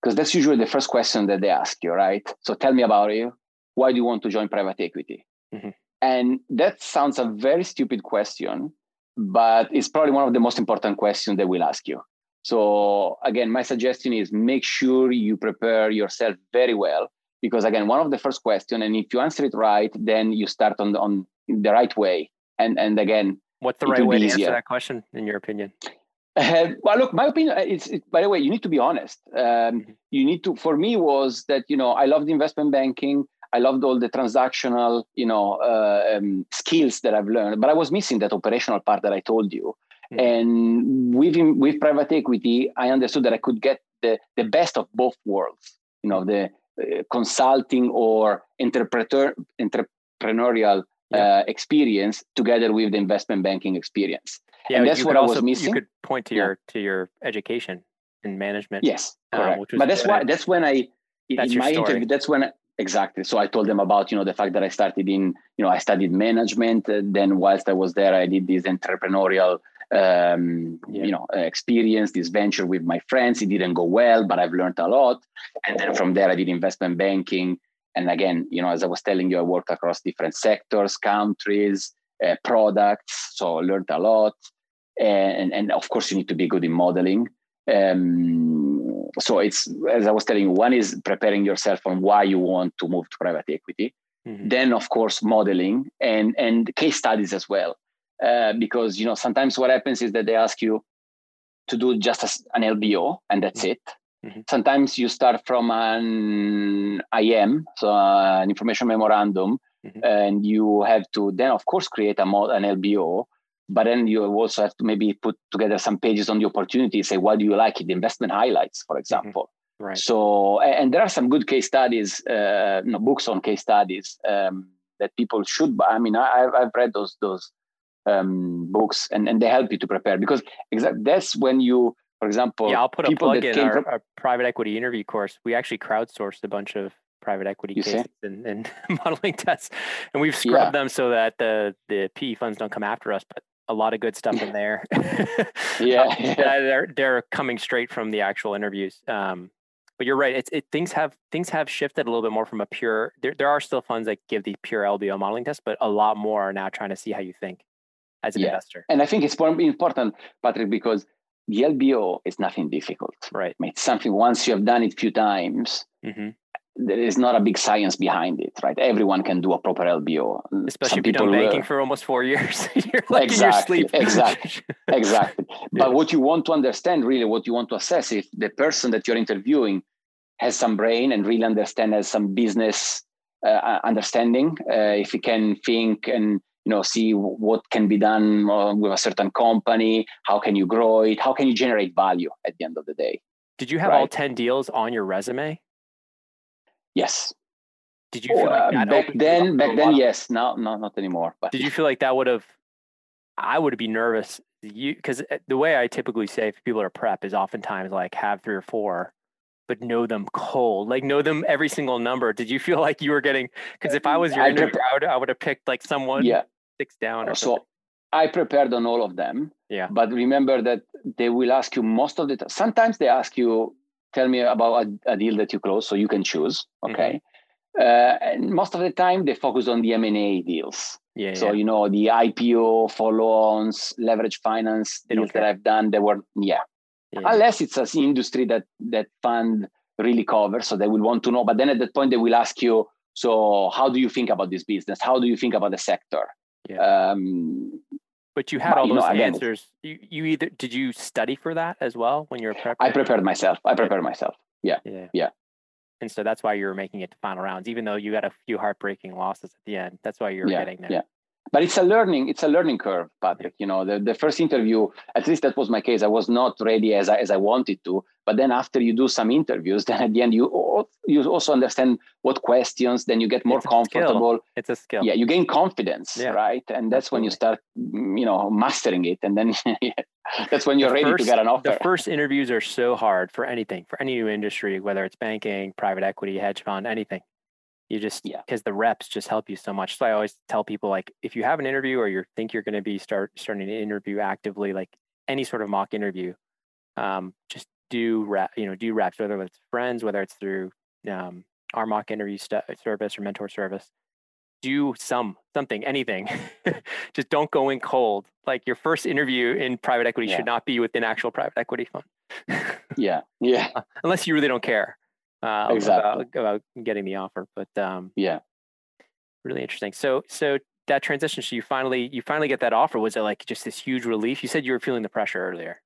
Speaker 2: because that's usually the first question that they ask you, right? So tell me about you. Why do you want to join private equity? Mm-hmm. And that sounds a very stupid question, but it's probably one of the most important questions they will ask you. So again, my suggestion is make sure you prepare yourself very well because again, one of the first question, and if you answer it right, then you start on the, on the right way. And and again,
Speaker 1: what's the right way to answer that question in your opinion?
Speaker 2: Uh, well, look, my opinion. is it, by the way, you need to be honest. Um, mm-hmm. You need to. For me, was that you know I loved investment banking. I loved all the transactional, you know, uh, um, skills that I've learned, but I was missing that operational part that I told you. Mm-hmm. And with with private equity, I understood that I could get the the best of both worlds. You know, the uh, consulting or entrepreneur, entrepreneurial yeah. uh, experience together with the investment banking experience.
Speaker 1: Yeah, and that's what also, I was missing. You could point to yeah. your to your education in management.
Speaker 2: Yes, uh, correct. but that's why that's when I that's in my story. interview. That's when I, exactly. So I told them about you know the fact that I started in you know I studied management. Uh, then whilst I was there, I did this entrepreneurial um, yeah. you know experience, this venture with my friends. It didn't go well, but I've learned a lot. And then from there, I did investment banking. And again, you know, as I was telling you, I worked across different sectors, countries, uh, products. So I learned a lot. And, and of course, you need to be good in modeling. Um, so it's, as I was telling you, one is preparing yourself on why you want to move to private equity. Mm-hmm. Then, of course, modeling and, and case studies as well. Uh, because, you know, sometimes what happens is that they ask you to do just an LBO and that's mm-hmm. it Mm-hmm. Sometimes you start from an IM, so an information memorandum, mm-hmm. and you have to then, of course, create a mod, an LBO. But then you also have to maybe put together some pages on the opportunity. Say, what do you like? The investment highlights, for mm-hmm. example.
Speaker 1: Mm-hmm. Right.
Speaker 2: So, and there are some good case studies, uh, you know, books on case studies um, that people should buy. I mean, I, I've read those those um, books, and, and they help you to prepare because exactly that's when you for example,
Speaker 1: yeah, I'll put a plug in our, from... our, private equity interview course. We actually crowdsourced a bunch of private equity cases and, and, modeling tests, and we've scrubbed yeah. them so that the the PE funds don't come after us. But a lot of good stuff in there.
Speaker 2: yeah, um, yeah,
Speaker 1: they're they're coming straight from the actual interviews. Um, but you're right. It's it things have things have shifted a little bit more from a pure. There there are still funds that give the pure LBO modeling test, but a lot more are now trying to see how you think as an yeah. investor.
Speaker 2: And I think it's important, Patrick, because the LBO is nothing difficult.
Speaker 1: Right. I
Speaker 2: mean, it's something once you have done it a few times, mm-hmm. there is not a big science behind it, right? Everyone can do a proper LBO.
Speaker 1: Especially Some if you've done banking for almost four years. You're like
Speaker 2: exactly,
Speaker 1: in your
Speaker 2: sleep. exactly, exactly. But what you want to understand, really, what you want to assess, if the person that you're interviewing has some brain and really understand has some business uh, understanding, uh, if he can think and you know see what can be done uh, with a certain company how can you grow it how can you generate value at the end of the day
Speaker 1: did you have right? all 10 deals on your resume
Speaker 2: yes
Speaker 1: did you feel like
Speaker 2: uh, back then back then yes now no not anymore
Speaker 1: but did you feel like that would have i would be nervous you because uh, the way i typically say if people are prep is oftentimes like have three or four but know them cold, like know them every single number. Did you feel like you were getting? Because if I was your I I would, I would have picked like someone.
Speaker 2: Yeah,
Speaker 1: six down or
Speaker 2: so
Speaker 1: something?
Speaker 2: I prepared on all of them.
Speaker 1: Yeah.
Speaker 2: But remember that they will ask you most of the time. Sometimes they ask you, tell me about a, a deal that you close, so you can choose. Okay. Mm-hmm. Uh, and most of the time they focus on the M&A deals.
Speaker 1: Yeah.
Speaker 2: So
Speaker 1: yeah.
Speaker 2: you know the IPO, follow-ons, leverage finance deals that I've done. They were yeah. yeah. Unless it's an industry that that fund really covers, so they will want to know. But then at that point they will ask you, so how do you think about this business? How do you think about the sector? Yeah. Um,
Speaker 1: but you had all those know, again, answers. You, you either did you study for that as well when you were prepping?
Speaker 2: I prepared myself. I prepared myself. Yeah. Yeah. Yeah.
Speaker 1: And so that's why you were making it to final rounds, even though you got a few heartbreaking losses at the end. That's why you're
Speaker 2: yeah,
Speaker 1: getting there.
Speaker 2: Yeah but it's a learning it's a learning curve patrick you know the, the first interview at least that was my case i was not ready as I, as I wanted to but then after you do some interviews then at the end you you also understand what questions then you get more
Speaker 1: it's
Speaker 2: comfortable.
Speaker 1: It's a skill.
Speaker 2: Yeah you gain confidence yeah. right? And that's Absolutely. when you start mm, you know mastering it and then that's when you're the ready
Speaker 1: first,
Speaker 2: to get an offer.
Speaker 1: the first interviews are so hard for anything for any new industry whether it's banking private equity hedge fund anything you just yeah. because the reps just help you so much. So i always tell people like if you have an interview or you think you're going to be start starting to interview actively like any sort of mock interview um, just do rep you know do reps whether it's friends whether it's through um, our mock interview st- service or mentor service do some something anything. Just don't go in cold. Like your first interview in private equity yeah. should not be with an actual private equity fund.
Speaker 2: Yeah. Yeah.
Speaker 1: Unless you really don't care uh, exactly. about, about getting the offer. But um,
Speaker 2: yeah,
Speaker 1: really interesting. So so that transition, so you finally you finally get that offer. Was it like just this huge relief? You said you were feeling the pressure earlier.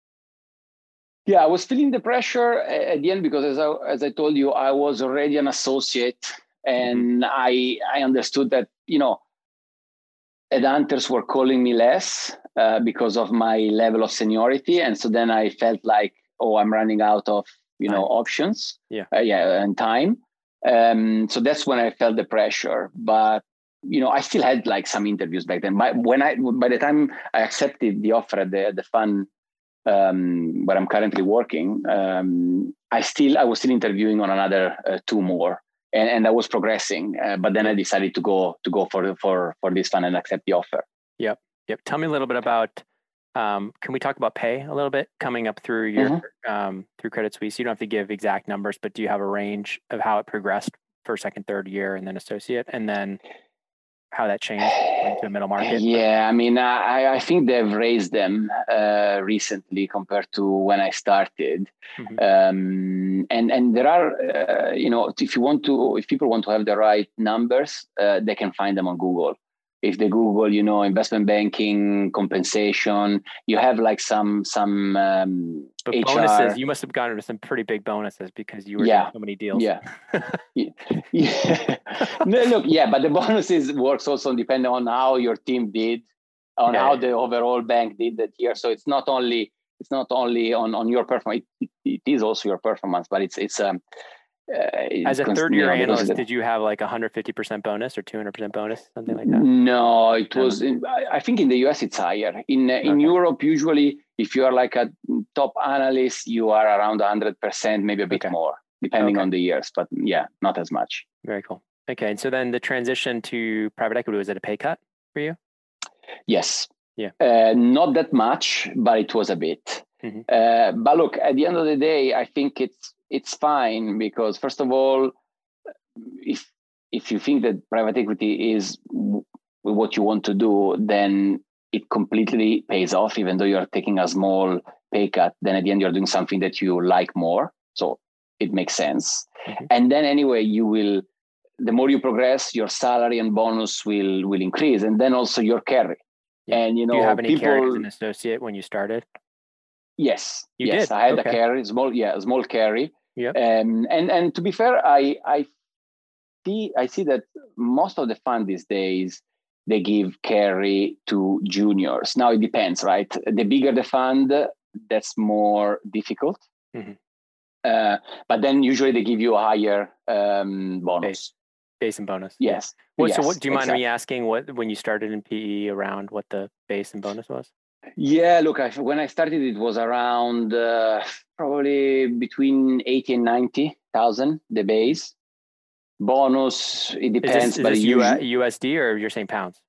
Speaker 2: Yeah, I was feeling the pressure at the end because as I as I told you, I was already an associate, mm-hmm. and mm-hmm. I I understood that you know headhunters were calling me less uh, because of my level of seniority, and so then I felt like oh I'm running out of you know options
Speaker 1: yeah.
Speaker 2: uh, yeah and time. Um, so that's when i felt the pressure. But you know i still had like some interviews back then. But when i by the time i accepted the offer at the, the fund um, where i'm currently working um, i still i was still interviewing on another uh, two more. And, and i was progressing uh, but then i decided to go to go for for for this fund and accept the offer.
Speaker 1: Yep. Yep. Tell me a little bit about um, can we talk about pay a little bit coming up through your mm-hmm. um, through Credit Suisse? You don't have to give exact numbers, but do you have a range of how it progressed first, second, third year, and then associate, and then how that changed into a middle market?
Speaker 2: Yeah, I mean, I, I think they've raised them uh, recently compared to when I started, mm-hmm. um, and and there are, uh, you know, if you want to, if people want to have the right numbers, uh, they can find them on Google if they google you know investment banking compensation you have like some some um,
Speaker 1: but HR. bonuses you must have gotten some pretty big bonuses because you were yeah. doing so many deals
Speaker 2: yeah yeah, no, look yeah but the bonuses works also depending on how your team did on yeah. how the overall bank did that year so it's not only it's not only on on your performance it, it is also your performance but it's it's um
Speaker 1: uh, As a third year analyst, did you have like 150% bonus or 200% bonus, something like that?
Speaker 2: No, it was. In, I think in the US it's higher. In in. Europe, usually, if you are like a top analyst, you are around 100%, maybe a bit okay. more, depending okay. on the years. But yeah, not as much.
Speaker 1: Very cool. Okay, and so then the transition to private equity was it a pay cut for you?
Speaker 2: Yes.
Speaker 1: Yeah.
Speaker 2: Uh, not that much, but it was a bit. Mm-hmm. Uh, but look, at the end of the day, I think it's it's fine because first of all, if if you think that private equity is what you want to do, then it completely pays off. Even though you are taking a small pay cut, then at the end you're doing something that you like more. So it makes sense. Mm-hmm. And then anyway, you will. The more you progress, your salary and bonus will will increase, and then also your carry.
Speaker 1: Yeah. And you know, do you have any people, carry as an associate when you started?
Speaker 2: Yes,
Speaker 1: you
Speaker 2: yes,
Speaker 1: did?
Speaker 2: I had
Speaker 1: okay.
Speaker 2: a carry, small, yeah, small carry.
Speaker 1: Yeah.
Speaker 2: Um, and and to be fair, I I see I see that most of the fund these days they give carry to juniors. Now it depends, right? The bigger the fund, that's more difficult. Mm-hmm. Uh, but then usually they give you a higher um, bonus.
Speaker 1: Base. Base and bonus.
Speaker 2: Yes.
Speaker 1: What,
Speaker 2: yes
Speaker 1: so what, do you mind exactly. me asking what when you started in PE around what the base and bonus was?
Speaker 2: Yeah, look, I, when I started, it was around uh, probably between 80 and 90,000, the base. Bonus, it depends.
Speaker 1: Is this, but this usually, USD or you're saying pounds?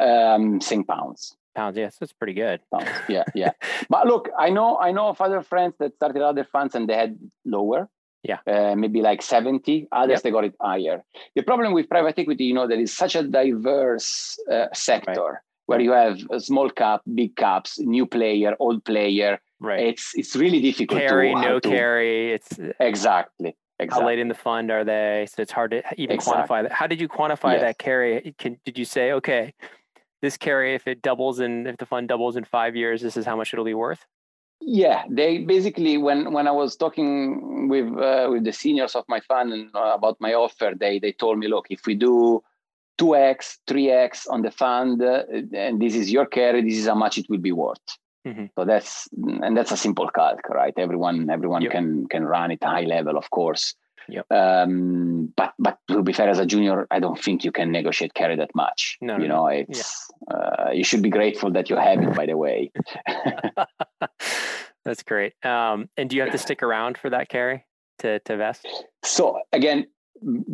Speaker 2: Um, saying pounds.
Speaker 1: Pounds, yes, that's pretty good.
Speaker 2: Pounds, yeah, yeah. but look, I know, I know of other friends that started other funds and they had lower.
Speaker 1: Yeah.
Speaker 2: Uh, maybe like 70. Others, yep. they got it higher. The problem with private equity, you know, there is such a diverse uh, sector. Right where you have a small cap, big caps, new player, old player.
Speaker 1: Right.
Speaker 2: It's it's really difficult.
Speaker 1: Carry,
Speaker 2: to,
Speaker 1: no
Speaker 2: to,
Speaker 1: carry. It's
Speaker 2: exactly. Exactly.
Speaker 1: How late in the fund are they? So it's hard to even exactly. quantify that. How did you quantify yes. that carry? Can, did you say, okay, this carry, if it doubles and if the fund doubles in five years, this is how much it'll be worth?
Speaker 2: Yeah, they basically when when I was talking with uh, with the seniors of my fund and, uh, about my offer, they they told me, look, if we do two x, three x on the fund, uh, and this is your carry, this is how much it will be worth. Mm-hmm. So that's and that's a simple calc, right? Everyone everyone yep. can can run it high level, of course. Yep. Um, but but to be fair, as a junior, I don't think you can negotiate carry that much. No, you no, know, it's yeah. uh, you should be grateful that you have it. By the way,
Speaker 1: that's great. Um, and do you have to stick around for that carry to to vest?
Speaker 2: So again,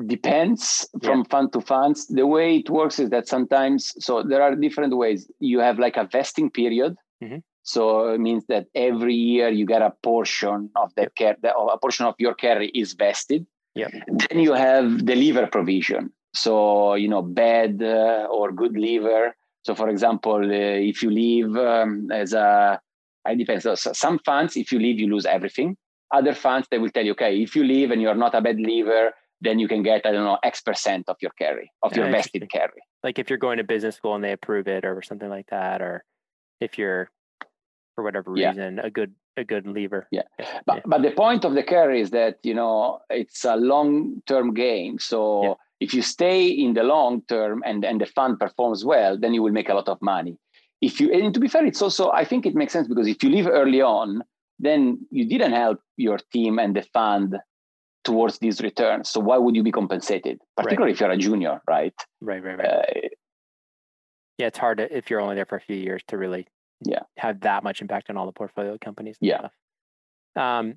Speaker 2: depends from yeah. fund to funds. The way it works is that sometimes, so there are different ways. You have like a vesting period. Mm-hmm. So it means that every year you get a portion of the care, a portion of your carry is vested.
Speaker 1: Yeah.
Speaker 2: Then you have the leaver provision. So you know, bad uh, or good leaver. So for example, uh, if you leave um, as a, it depends. So some funds, if you leave, you lose everything. Other funds, they will tell you, okay, if you leave and you're not a bad leaver, then you can get I don't know X percent of your carry of yeah, your vested carry.
Speaker 1: Like if you're going to business school and they approve it or something like that, or if you're for whatever reason yeah. a good a good leaver.
Speaker 2: Yeah. yeah. But but the point of the carry is that, you know, it's a long term game. So if you stay in the long term and, and the fund performs well, then you will make a lot of money. If you and to be fair, it's also I think it makes sense because if you leave early on, then you didn't help your team and the fund towards these returns. So why would you be compensated, particularly right. if you're a junior, right?
Speaker 1: Right, right, right. Uh, yeah, it's hard to, if you're only there for a few years to really
Speaker 2: yeah
Speaker 1: have that much impact on all the portfolio companies
Speaker 2: yeah
Speaker 1: um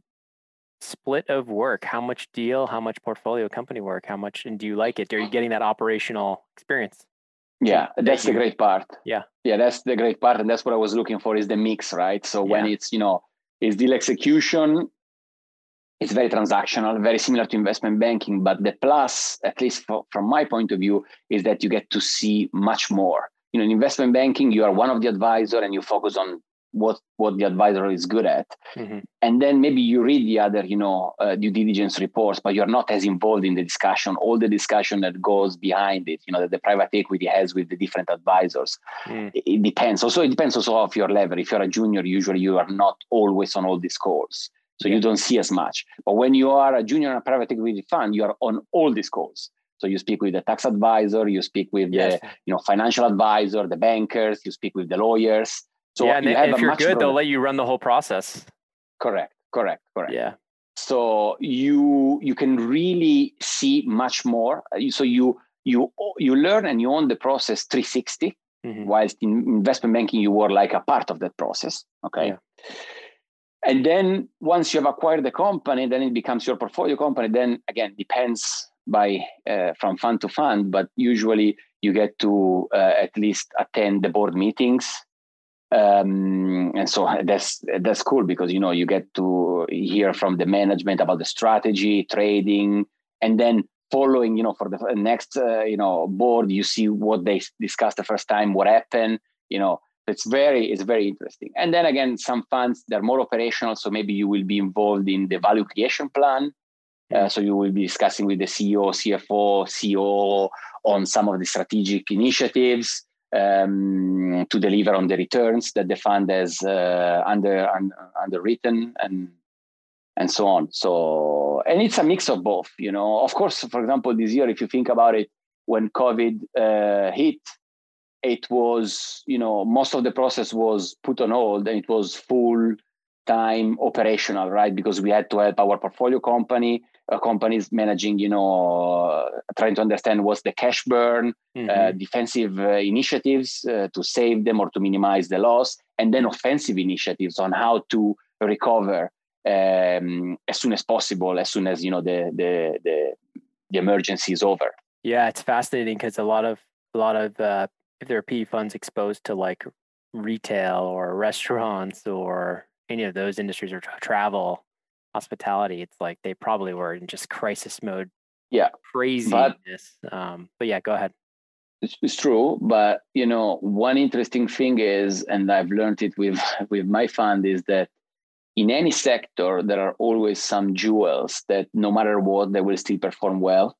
Speaker 1: split of work how much deal how much portfolio company work how much and do you like it are you getting that operational experience
Speaker 2: yeah that's the great part
Speaker 1: yeah
Speaker 2: yeah that's the great part and that's what i was looking for is the mix right so yeah. when it's you know it's deal execution it's very transactional very similar to investment banking but the plus at least for, from my point of view is that you get to see much more. You know in investment banking you are one of the advisor and you focus on what what the advisor is good at. Mm-hmm. and then maybe you read the other you know uh, due diligence reports but you're not as involved in the discussion all the discussion that goes behind it you know that the private equity has with the different advisors. Mm. it, it, depends. Also it depends also of your level. If you're a junior usually you are not always on all these calls so yeah. you don't see as much but when you are a junior in a private equity fund you are on all these calls so you speak with the tax advisor, you speak with yes. the you know financial advisor, the bankers, you speak with the lawyers. So
Speaker 1: yeah, and you if you're good, they'll let you run the whole process.
Speaker 2: Correct, correct, correct.
Speaker 1: Yeah.
Speaker 2: So you you can really see much more. So you you you learn and you own the process 360. Mm-hmm. Whilst in investment banking, you were like a part of that process. Okay. Yeah. And then once you have acquired the company, then it becomes your portfolio company. Then again, depends by uh, from fund to fund, but usually you get to uh, at least attend the board meetings, um, and so that's that's cool because you know you get to hear from the management about the strategy, trading, and then following you know for the next uh, you know board you see what they discussed the first time, what happened, you know. It's very it's very interesting. And then again, some funds they're more operational, so maybe you will be involved in the value creation plan uh, so you will be discussing with the CEO, CFO, CEO on some of the strategic initiatives um, to deliver on the returns that the fund has uh, under, un, underwritten and and so on. So and it's a mix of both. You know, of course, for example, this year, if you think about it, when COVID uh, hit, it was you know most of the process was put on hold and it was full time operational, right? Because we had to help our portfolio company uh, companies managing, you know, uh, trying to understand what's the cash burn, uh, mm-hmm. uh, defensive initiatives uh, to save them or to minimize the loss, and then offensive initiatives on how to recover um, as soon as possible, as soon as you know the the the, the emergency is over.
Speaker 1: Yeah, it's fascinating because a lot of a lot of uh, if there are PE funds exposed to like retail or restaurants or any of those industries or tra- travel hospitality, it's like they probably were in just crisis mode.
Speaker 2: Yeah,
Speaker 1: craziness. But, um, but yeah, go ahead.
Speaker 2: It's, it's true, but you know, one interesting thing is, and I've learned it with with my fund, is that in any sector there are always some jewels that no matter what they will still perform well.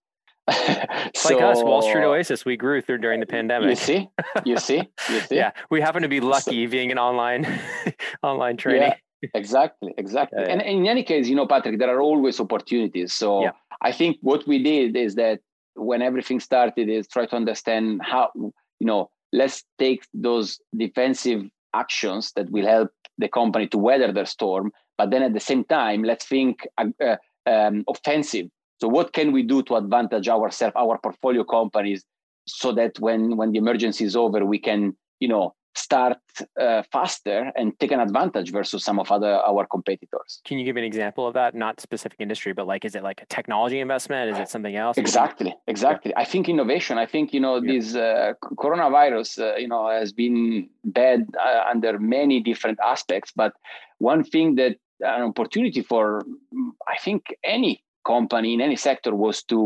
Speaker 1: So, like us, Wall Street Oasis, we grew through during the pandemic.
Speaker 2: You see, you see, you see.
Speaker 1: yeah, we happen to be lucky so, being an online online training.
Speaker 2: Yeah, exactly, exactly. Yeah, yeah. And in any case, you know, Patrick, there are always opportunities. So. I think what we did is that when everything started, is try to understand how you know. Let's take those defensive actions that will help the company to weather the storm. But then at the same time, let's think uh, um, offensive so what can we do to advantage ourselves, our portfolio companies, so that when when the emergency is over, we can you know start uh, faster and take an advantage versus some of other our competitors.
Speaker 1: Can you give an example of that? Not specific industry, but like, is it like a technology investment? Is it something else?
Speaker 2: Exactly, exactly. Yeah. I think innovation. I think you know yeah. this uh, coronavirus, uh, you know, has been bad uh, under many different aspects. But one thing that an opportunity for, I think, any company in any sector was to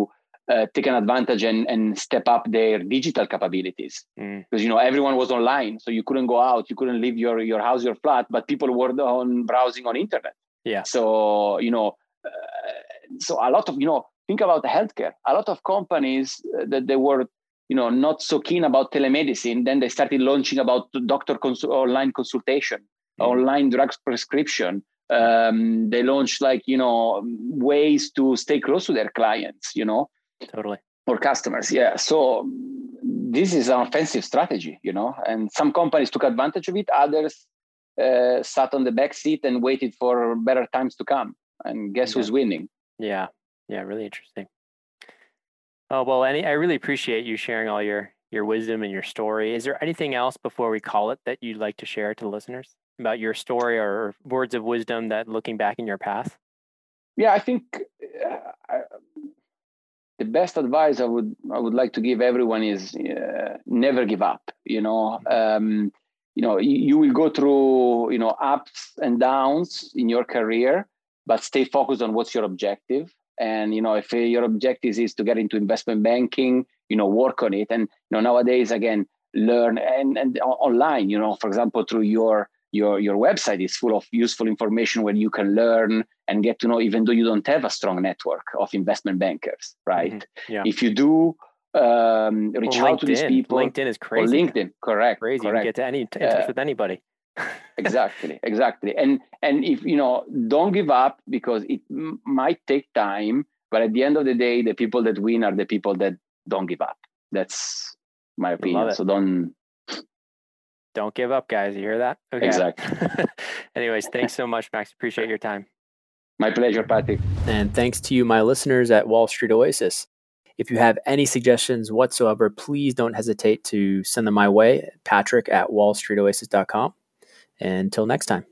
Speaker 2: uh, take an advantage and, and step up their digital capabilities mm. because you know everyone was online so you couldn't go out you couldn't leave your your house your flat but people were on browsing on internet
Speaker 1: yeah
Speaker 2: so you know uh, so a lot of you know think about healthcare a lot of companies uh, that they were you know not so keen about telemedicine then they started launching about doctor cons- online consultation mm. online drugs prescription um, they launched like you know ways to stay close to their clients you know?
Speaker 1: Totally.
Speaker 2: Or customers yeah. So this is an offensive strategy you know? And some companies took advantage of it others uh, sat on the back seat and waited for better times to come. And guess yeah. who's winning?
Speaker 1: Yeah. Yeah really interesting. Oh well any i really appreciate you sharing all your your wisdom and your story. Is there anything else before we call it that you'd like to share to the listeners about your story or words of wisdom that looking back in your path?
Speaker 2: Yeah, I think uh, the best advice I would I would like to give everyone is uh, never give up. You know, mm-hmm. um, you know you, you will go through you know ups and downs in your career, but stay focused on what's your objective. And you know, if your objective is to get into investment banking, you know, work on it. And you know, nowadays again, learn and and online. You know, for example, through your your your website is full of useful information where you can learn and get to know even though you don't have a strong network of investment bankers right? Mm-hmm. yeah. if you do um, reach out to these people
Speaker 1: linkedin is crazy.
Speaker 2: Linkedin correct
Speaker 1: crazy.
Speaker 2: Correct.
Speaker 1: you get to any in touch uh, with anybody.
Speaker 2: exactly exactly. And and if you know don't give up because it m- might take time but at the end of the day the people that win are the people that don't give up. That's my opinion. so don't
Speaker 1: don't give up, guys. You hear that?
Speaker 2: Okay. Exactly.
Speaker 1: Anyways, thanks so much, Max. Appreciate your time.
Speaker 2: My pleasure, Patrick.
Speaker 1: And thanks to you, my listeners at Wall Street Oasis. If you have any suggestions whatsoever, please don't hesitate to send them my way, patrick at wallstreetoasis.com. Until next time.